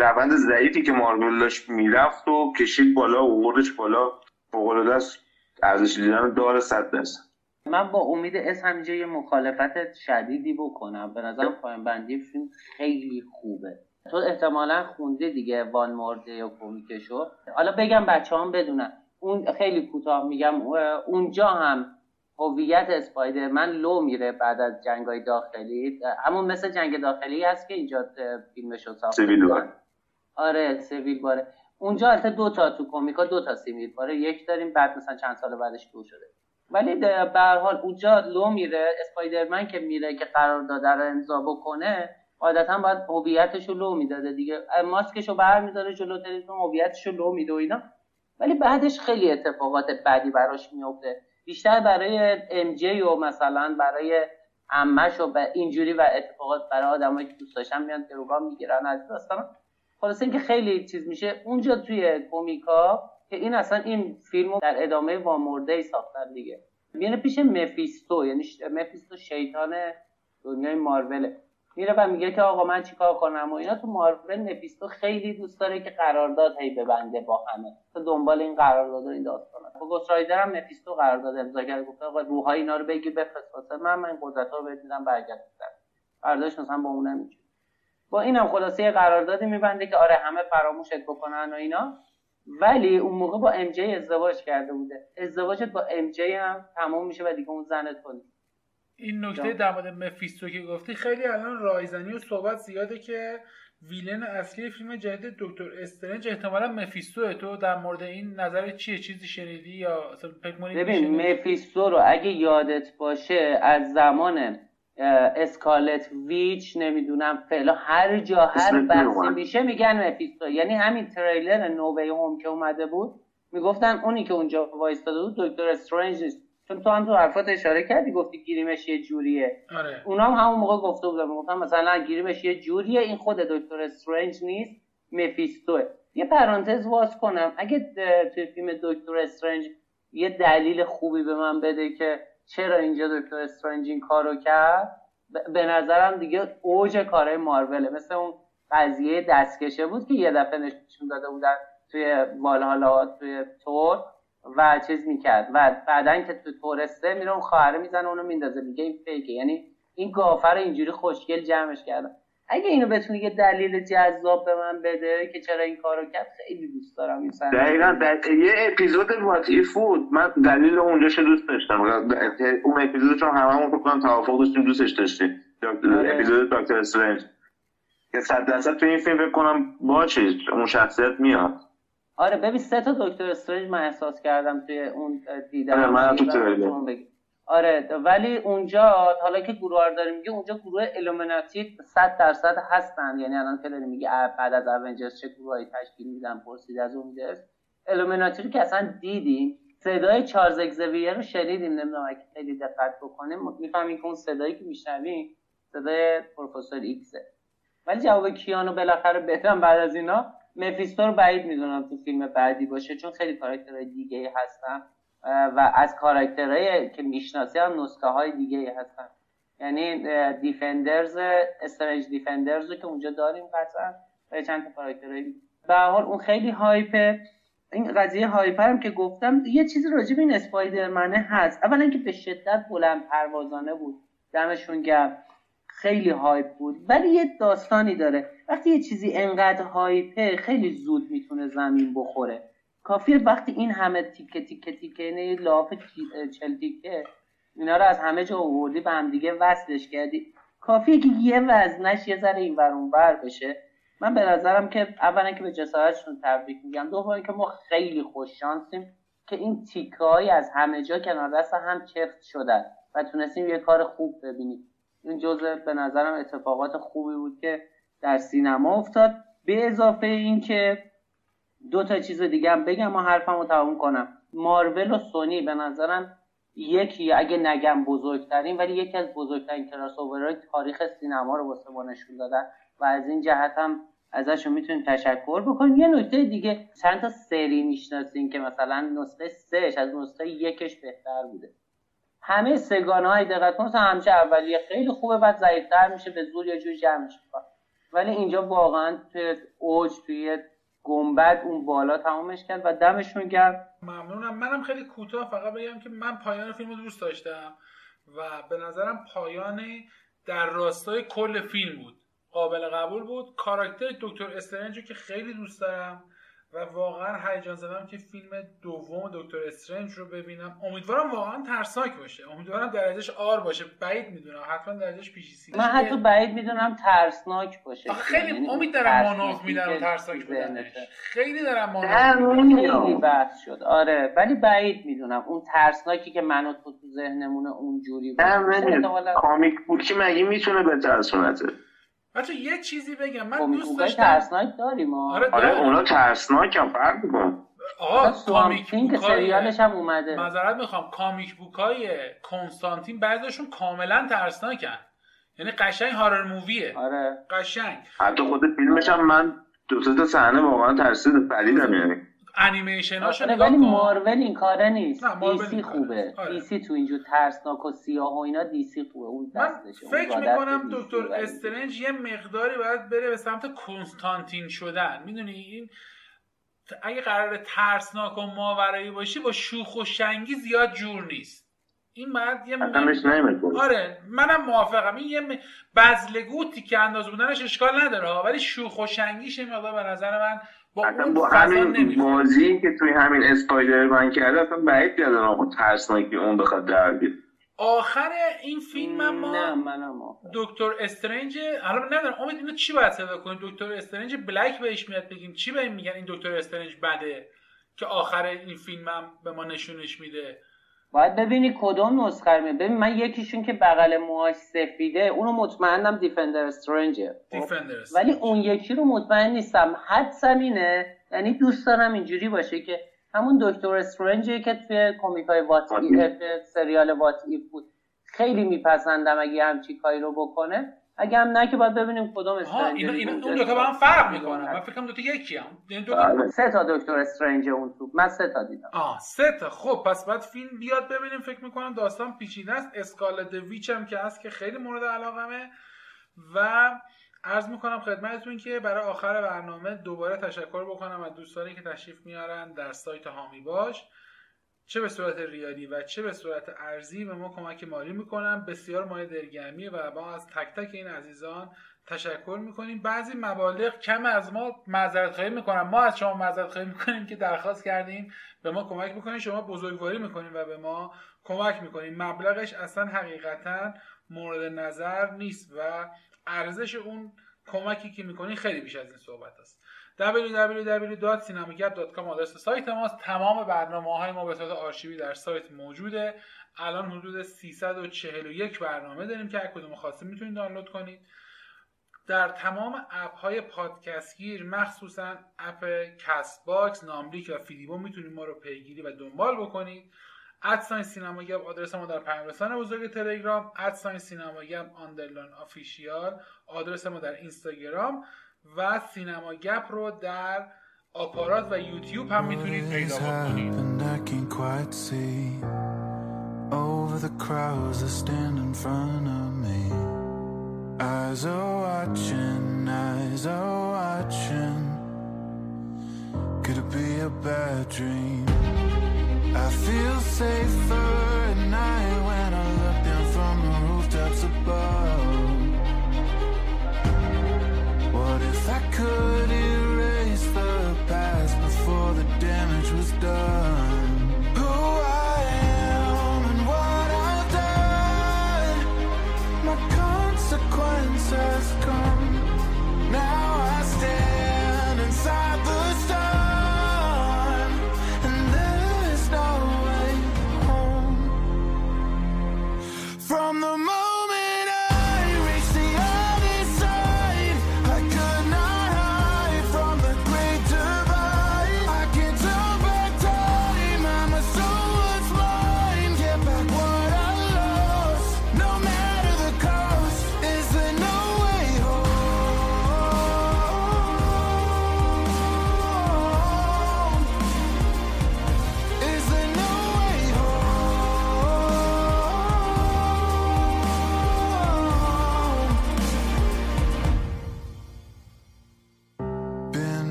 روند ضعیفی که مارول می‌رفت و کشید بالا و وردش بالا. فوق است ارزش دیدن داره صد درصد. من با امید اس همینجا یه مخالفت شدیدی بکنم. به نظر پایان بندی فیلم خیلی خوبه. تو احتمالا خونده دیگه وان مورده یا کمیکشو حالا بگم بچه هم بدونن. اون خیلی کوتاه میگم اونجا هم هویت اسپایدر من لو میره بعد از جنگ های داخلی. همون مثل جنگ داخلی هست که اینجا فیلمشو ساخته آره Civil War ه اونجا البته دو تا تو کمیکا دو تا Civil War ه یک داریم بعد مثلا چند سال بعدش دو شده. ولی به هر حال اونجا لو میره. اسپایدرمن که میره که قرار داده رو امضا بکنه عادتا باید هویتش رو لو می‌داده دیگه. ماسکش رو برمیداره جلو تلویزیون هویتش رو لو میده و اینا. ولی بعدش خیلی اتفاقات بدی براش میفته بیشتر برای ام جی و مثلا برای عمش و اینجوری و اتفاقات برای آدمایی که دوست داشتن میان دروغا می‌گیرن از داستان خلاص اینکه خیلی چیز میشه. اونجا توی کومیکا که این اصلا این فیلمو در ادامه وامورده ای ساختن دیگه. میره پیش مفیستو یعنی مفیستو شیطان دنیای مارول. میره و میگه که آقا من چیکار کنم و اینا. تو مارول نفیستو خیلی دوست داره که قرارداد هی ببنده با همه. تو دنبال این قرارداد و این داستانا با گوست رایدر هم نفیستو قرارداد امضا کرد. گفت آقا روحای اینا رو بگی بفرست من. من قدرت رو بهت میدم برگرد. قراردادش مثلا با اونم میشه با اینم خلاصه قراردادی میبنده که آره همه فراموشت بکنن و اینا. ولی اون موقع با ام جی ازدواج کرده بوده. ازدواجت با ام جی هم تموم میشه و دیگه اون زنت کنی این نکته در مورد مفیستو که گفتی خیلی الان رایزنی و صحبت زیاده که ویلن اصلی فیلم جدید دکتر استرنج احتمالا مفیستو تو در مورد این نظر چیه؟ چیزی شنیدی یا ببین مفیستو رو اگه یادت باشه از زمان اسکالت ویچ نمی‌دونم فعلا هر جا هر بحثی میشه میگن مفیستو. یعنی همین تریلر نووی هوم که اومده بود می‌گفتن اونی که اونجا وایستاده بود دکتر استرنج نیست. چون تو هم تو حرفات اشاره کردی گفتی گیریمش یه جوریه. آره. اونا هم همون موقع گفته بودن. گفتم مثلا گیریمش یه جوریه. این خود دکتر استرنج نیست مفیستوه. یه پرانتز واس کنم. اگه توی فیلم دکتر استرنج یه دلیل خوبی به من بده که چرا اینجا دکتر استرنج این کارو کرد به نظرم دیگه اوج کارهای ماروله مثل اون قضیه دستکشه بود که یه دفعه نشون داده بودن توی والهالا توی تور. و چیز می‌کرد. و بعدا که تو تورسته میره اون خواهره می‌زنه اونو میندازه. میگه این فیکه. یعنی این گافر اینجوری خوشگل جمعش کردن اگه اینو بتونی یه دلیل جذاب به من بده که چرا این کارو کرد خیلی دوست دارم این دقیقا. یه اپیزود واتی فود من دلیل اونجاش دوست داشتم. اون اپیزود چون هممون فکر کنم توافق داشتیم دوستش داشتیم. آره. اپیزود دکتر استرنج. که صد درصد تو این فیلم فکر کنم باشه اون شخصیت میاد. آره ببین سه تا دکتر استرنج من احساس کردم توی اون دیدن آره من تو آره ولی اونجا حالا که گروه رو داریم میگه اونجا گروه الومناتی 100 درصد هستن. یعنی الان که داریم میگه بعد از اونجرز چه گروهایی تشکیل میدن پرسید از اونجرز الومناتی رو که اصلا دیدیم. صدای چارلز اگزویر رو شنیدیم. نمی‌دونم اگه خیلی دقت بکنیم می‌فهمیم که اون صدایی که میشنویم صدای پروفسور ایکسه ولی جواب کیانو بالاخره بدم بعد از اینا. مفیستو رو بعید می‌دونم تو فیلم بعدی باشه چون خیلی کاراکترهای دیگه هستن و از کاراکترهایی که می‌شناسی هم نسخه های دیگه هستن. یعنی دیفندرز استرنج دیفندرز رو که اونجا داریم قطعا و چند تا کاراکترهای به حال اون خیلی hype ه این قضیه hype رو هم که گفتم یه چیزی راجع به این اسپایدرمنه هست. اولا اینکه به شدت بلند پروازانه بود. دمشون گرم. خیلی hype بود ولی یه داستانی داره. وقتی یه چیزی انقدر hype ه خیلی زود می‌تونه زمین بخوره. کافیه وقتی این همه تیکه تیکه تیکه یعنی لاف چل تیکه اینا رو از همه جا آوردی به هم دیگه وصلش کردی. کافیه که یه وزنش یه ذره این ور بر بشه. من به نظرم که اولا که به جسارتشون تبریک میگم. دوم که ما خیلی خوش شانسیم که این تیکه از همه جا کنار دست هم چفت شدن و تونستیم یه کار خوب ببینیم. این جزء به نظرم اتفاقات خوبی بود که در سینما افتاد. به اضافه اینکه دو تا چیز دیگه هم بگم و حرفمو تموم کنم. مارول و سونی به نظرم یکی اگه نگم بزرگترین ولی یکی از بزرگترین اوورهای تاریخ سینما رو واسه ما نشون دادن و از این جهت هم ازشون می‌تونیم تشکر بکنیم. یه نکته دیگه چند تا سری می‌شناسیم که مثلا نسخه سهش از نسخه یکش بهتر بوده. همه سگانه های دقت کن همچه اولیه خیلی خوبه بعد ضعیفتر میشه به زور یا جور جمعش ولی اینجا واقعا توی اوج توی گنبد اون بالا تمامش کرد و دمشون گرم. ممنونم. منم خیلی کوتاه فقط بگم که من پایان فیلم رو دوست داشتم و به نظرم پایان در راستای کل فیلم بود. قابل قبول بود. کاراکتر دکتر استرنج که خیلی دوست دارم. و واقعا هیجان زدم که فیلم دوم دکتر استرنج رو ببینم. امیدوارم واقعا ترسناک باشه. امیدوارم درجهش آر باشه. بعید می‌دونم. حتما درجهش پیشی سی من حتی بعید می‌دونم ترسناک باشه. خیلی امید دارم مانوف میدن ترسناک بودنش. خیلی دارم مانوف خیلی بحث شد. آره ولی بعید می‌دونم. اون ترسناکی که منو تو تو ذهنمونه اونجوری بود. کامیک بوکی مگه می‌تونه به ترسونته بچه یه چیزی بگم. من خب، دوست داشتم ترسناک داریم آره, آره اونا ترسناک هم فرق می‌کنن آقا کامیک بوک سریالش هم اومده. معذرت می‌خوام. کامیک بوک های کنستانتین بعضیشون کاملا ترسناکن. یعنی قشنگ هارر موویه. آره. قشنگ. حتی خود فیلمش هم من دو تا صحنه واقعا ترسید پریدم یعنی. انیمیشناشو آره ولی مارول این کاره نیست. دیسی خوبه. آره. دیسی تو اینجور ترسناک و سیاه و اینا دیسی خوبه. اون دستشه من فکر می‌کنم دکتر استرنج یه مقداری باید بره به سمت کنستانتین شدن. می‌دونی؟ این اگه قرار ترسناک و ماورایی باشی با شوخ و شنگی زیاد جور نیست. این مرد یه م... آره منم موافقم. این یه م... بزلگوتی که انداز بودنش اشکال نداره ولی شوخ و شنگیش این مقدار به نظر من با اصلا با همین بازی که توی همین اسپایدر من کرده اصلا بعید بیاد اون ترسناکی اون بخواد در بیاد. آخر این فیلم ما نه منم دکتر استرنج حالا ندارم امید اینو چی باید صدا کنیم؟ دکتر استرنج بلک بهش میاد بگیم چی بهم میگن؟ این دکتر استرنج بده که آخر این فیلم هم به ما نشونش میده. باید ببینی کدوم نسخه رو ببین من یکیشون که بغل موهاش سفیده اونو مطمئنم دیفندر استرنجه ولی اون یکی رو مطمئن نیستم. حدسم اینه یعنی دوست دارم اینجوری باشه که همون دکتر استرنجه که توی کمیک های وات سریال وات بود خیلی میپسندم اگه همچی کاری رو بکنه. اگه هم نه که باید ببینیم کدوم استرنج اون دو تا با هم فرق می‌کنن من فکر کنم دو تا یکی هم. یعنی دو تا آره، سه تا دکتر استرنج اون تو. من سه تا دیدم. آه سه تا. خب پس بعد فیلم بیاد ببینیم. فکر می‌کنم داستان پیچیده است. اسکال ویچ هم که هست که خیلی مورد علاقمه. و عرض می‌کنم خدمتتون که برای آخر برنامه دوباره تشکر بکنم از دوستانی که تشریف میارن در سایت هامی باش. چه به صورت ریالی و چه به صورت ارزی به ما کمک مالی می‌کنن. بسیار مایه دلگرمیه و ما از تک تک این عزیزان تشکر می‌کنیم. بعضی مبالغ کم از ما معذرت خواهی می‌کنم ما از شما معذرت خواهی می‌کنیم که درخواست کردیم. به ما کمک می‌کنیم شما بزرگواری می‌کنیم و به ما کمک می‌کنیم مبلغش اصلا حقیقتا مورد نظر نیست و ارزش اون کمکی که می‌کنی خیلی بیش از این صحبت است. www.cinemagap.com آدرس سایت ماست. تمام برنامه های ما به صورت آرشیوی در سایت موجوده. الان حدود 341 برنامه داریم که هر کدوم خواستید می‌تونید دانلود کنید. در تمام اپ های پادکست گیر مخصوصا اپ Castbox ناملیک و فیلیبو می‌تونید ما رو پیگیری و دنبال بکنید. at sign سینما آدرس ما در پیام بزرگ تلگرام. at sign سینما گپ underline official آدرس ما در اینستاگرام. و سینما گپ رو در آپارات و یوتیوب هم می‌تونید پیدا بکنید Over the crowds that stand in front of me Eyes are watching, eyes are watching Could it be a bad dream? I feel safer at night when I look down from the rooftops above if I could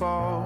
fall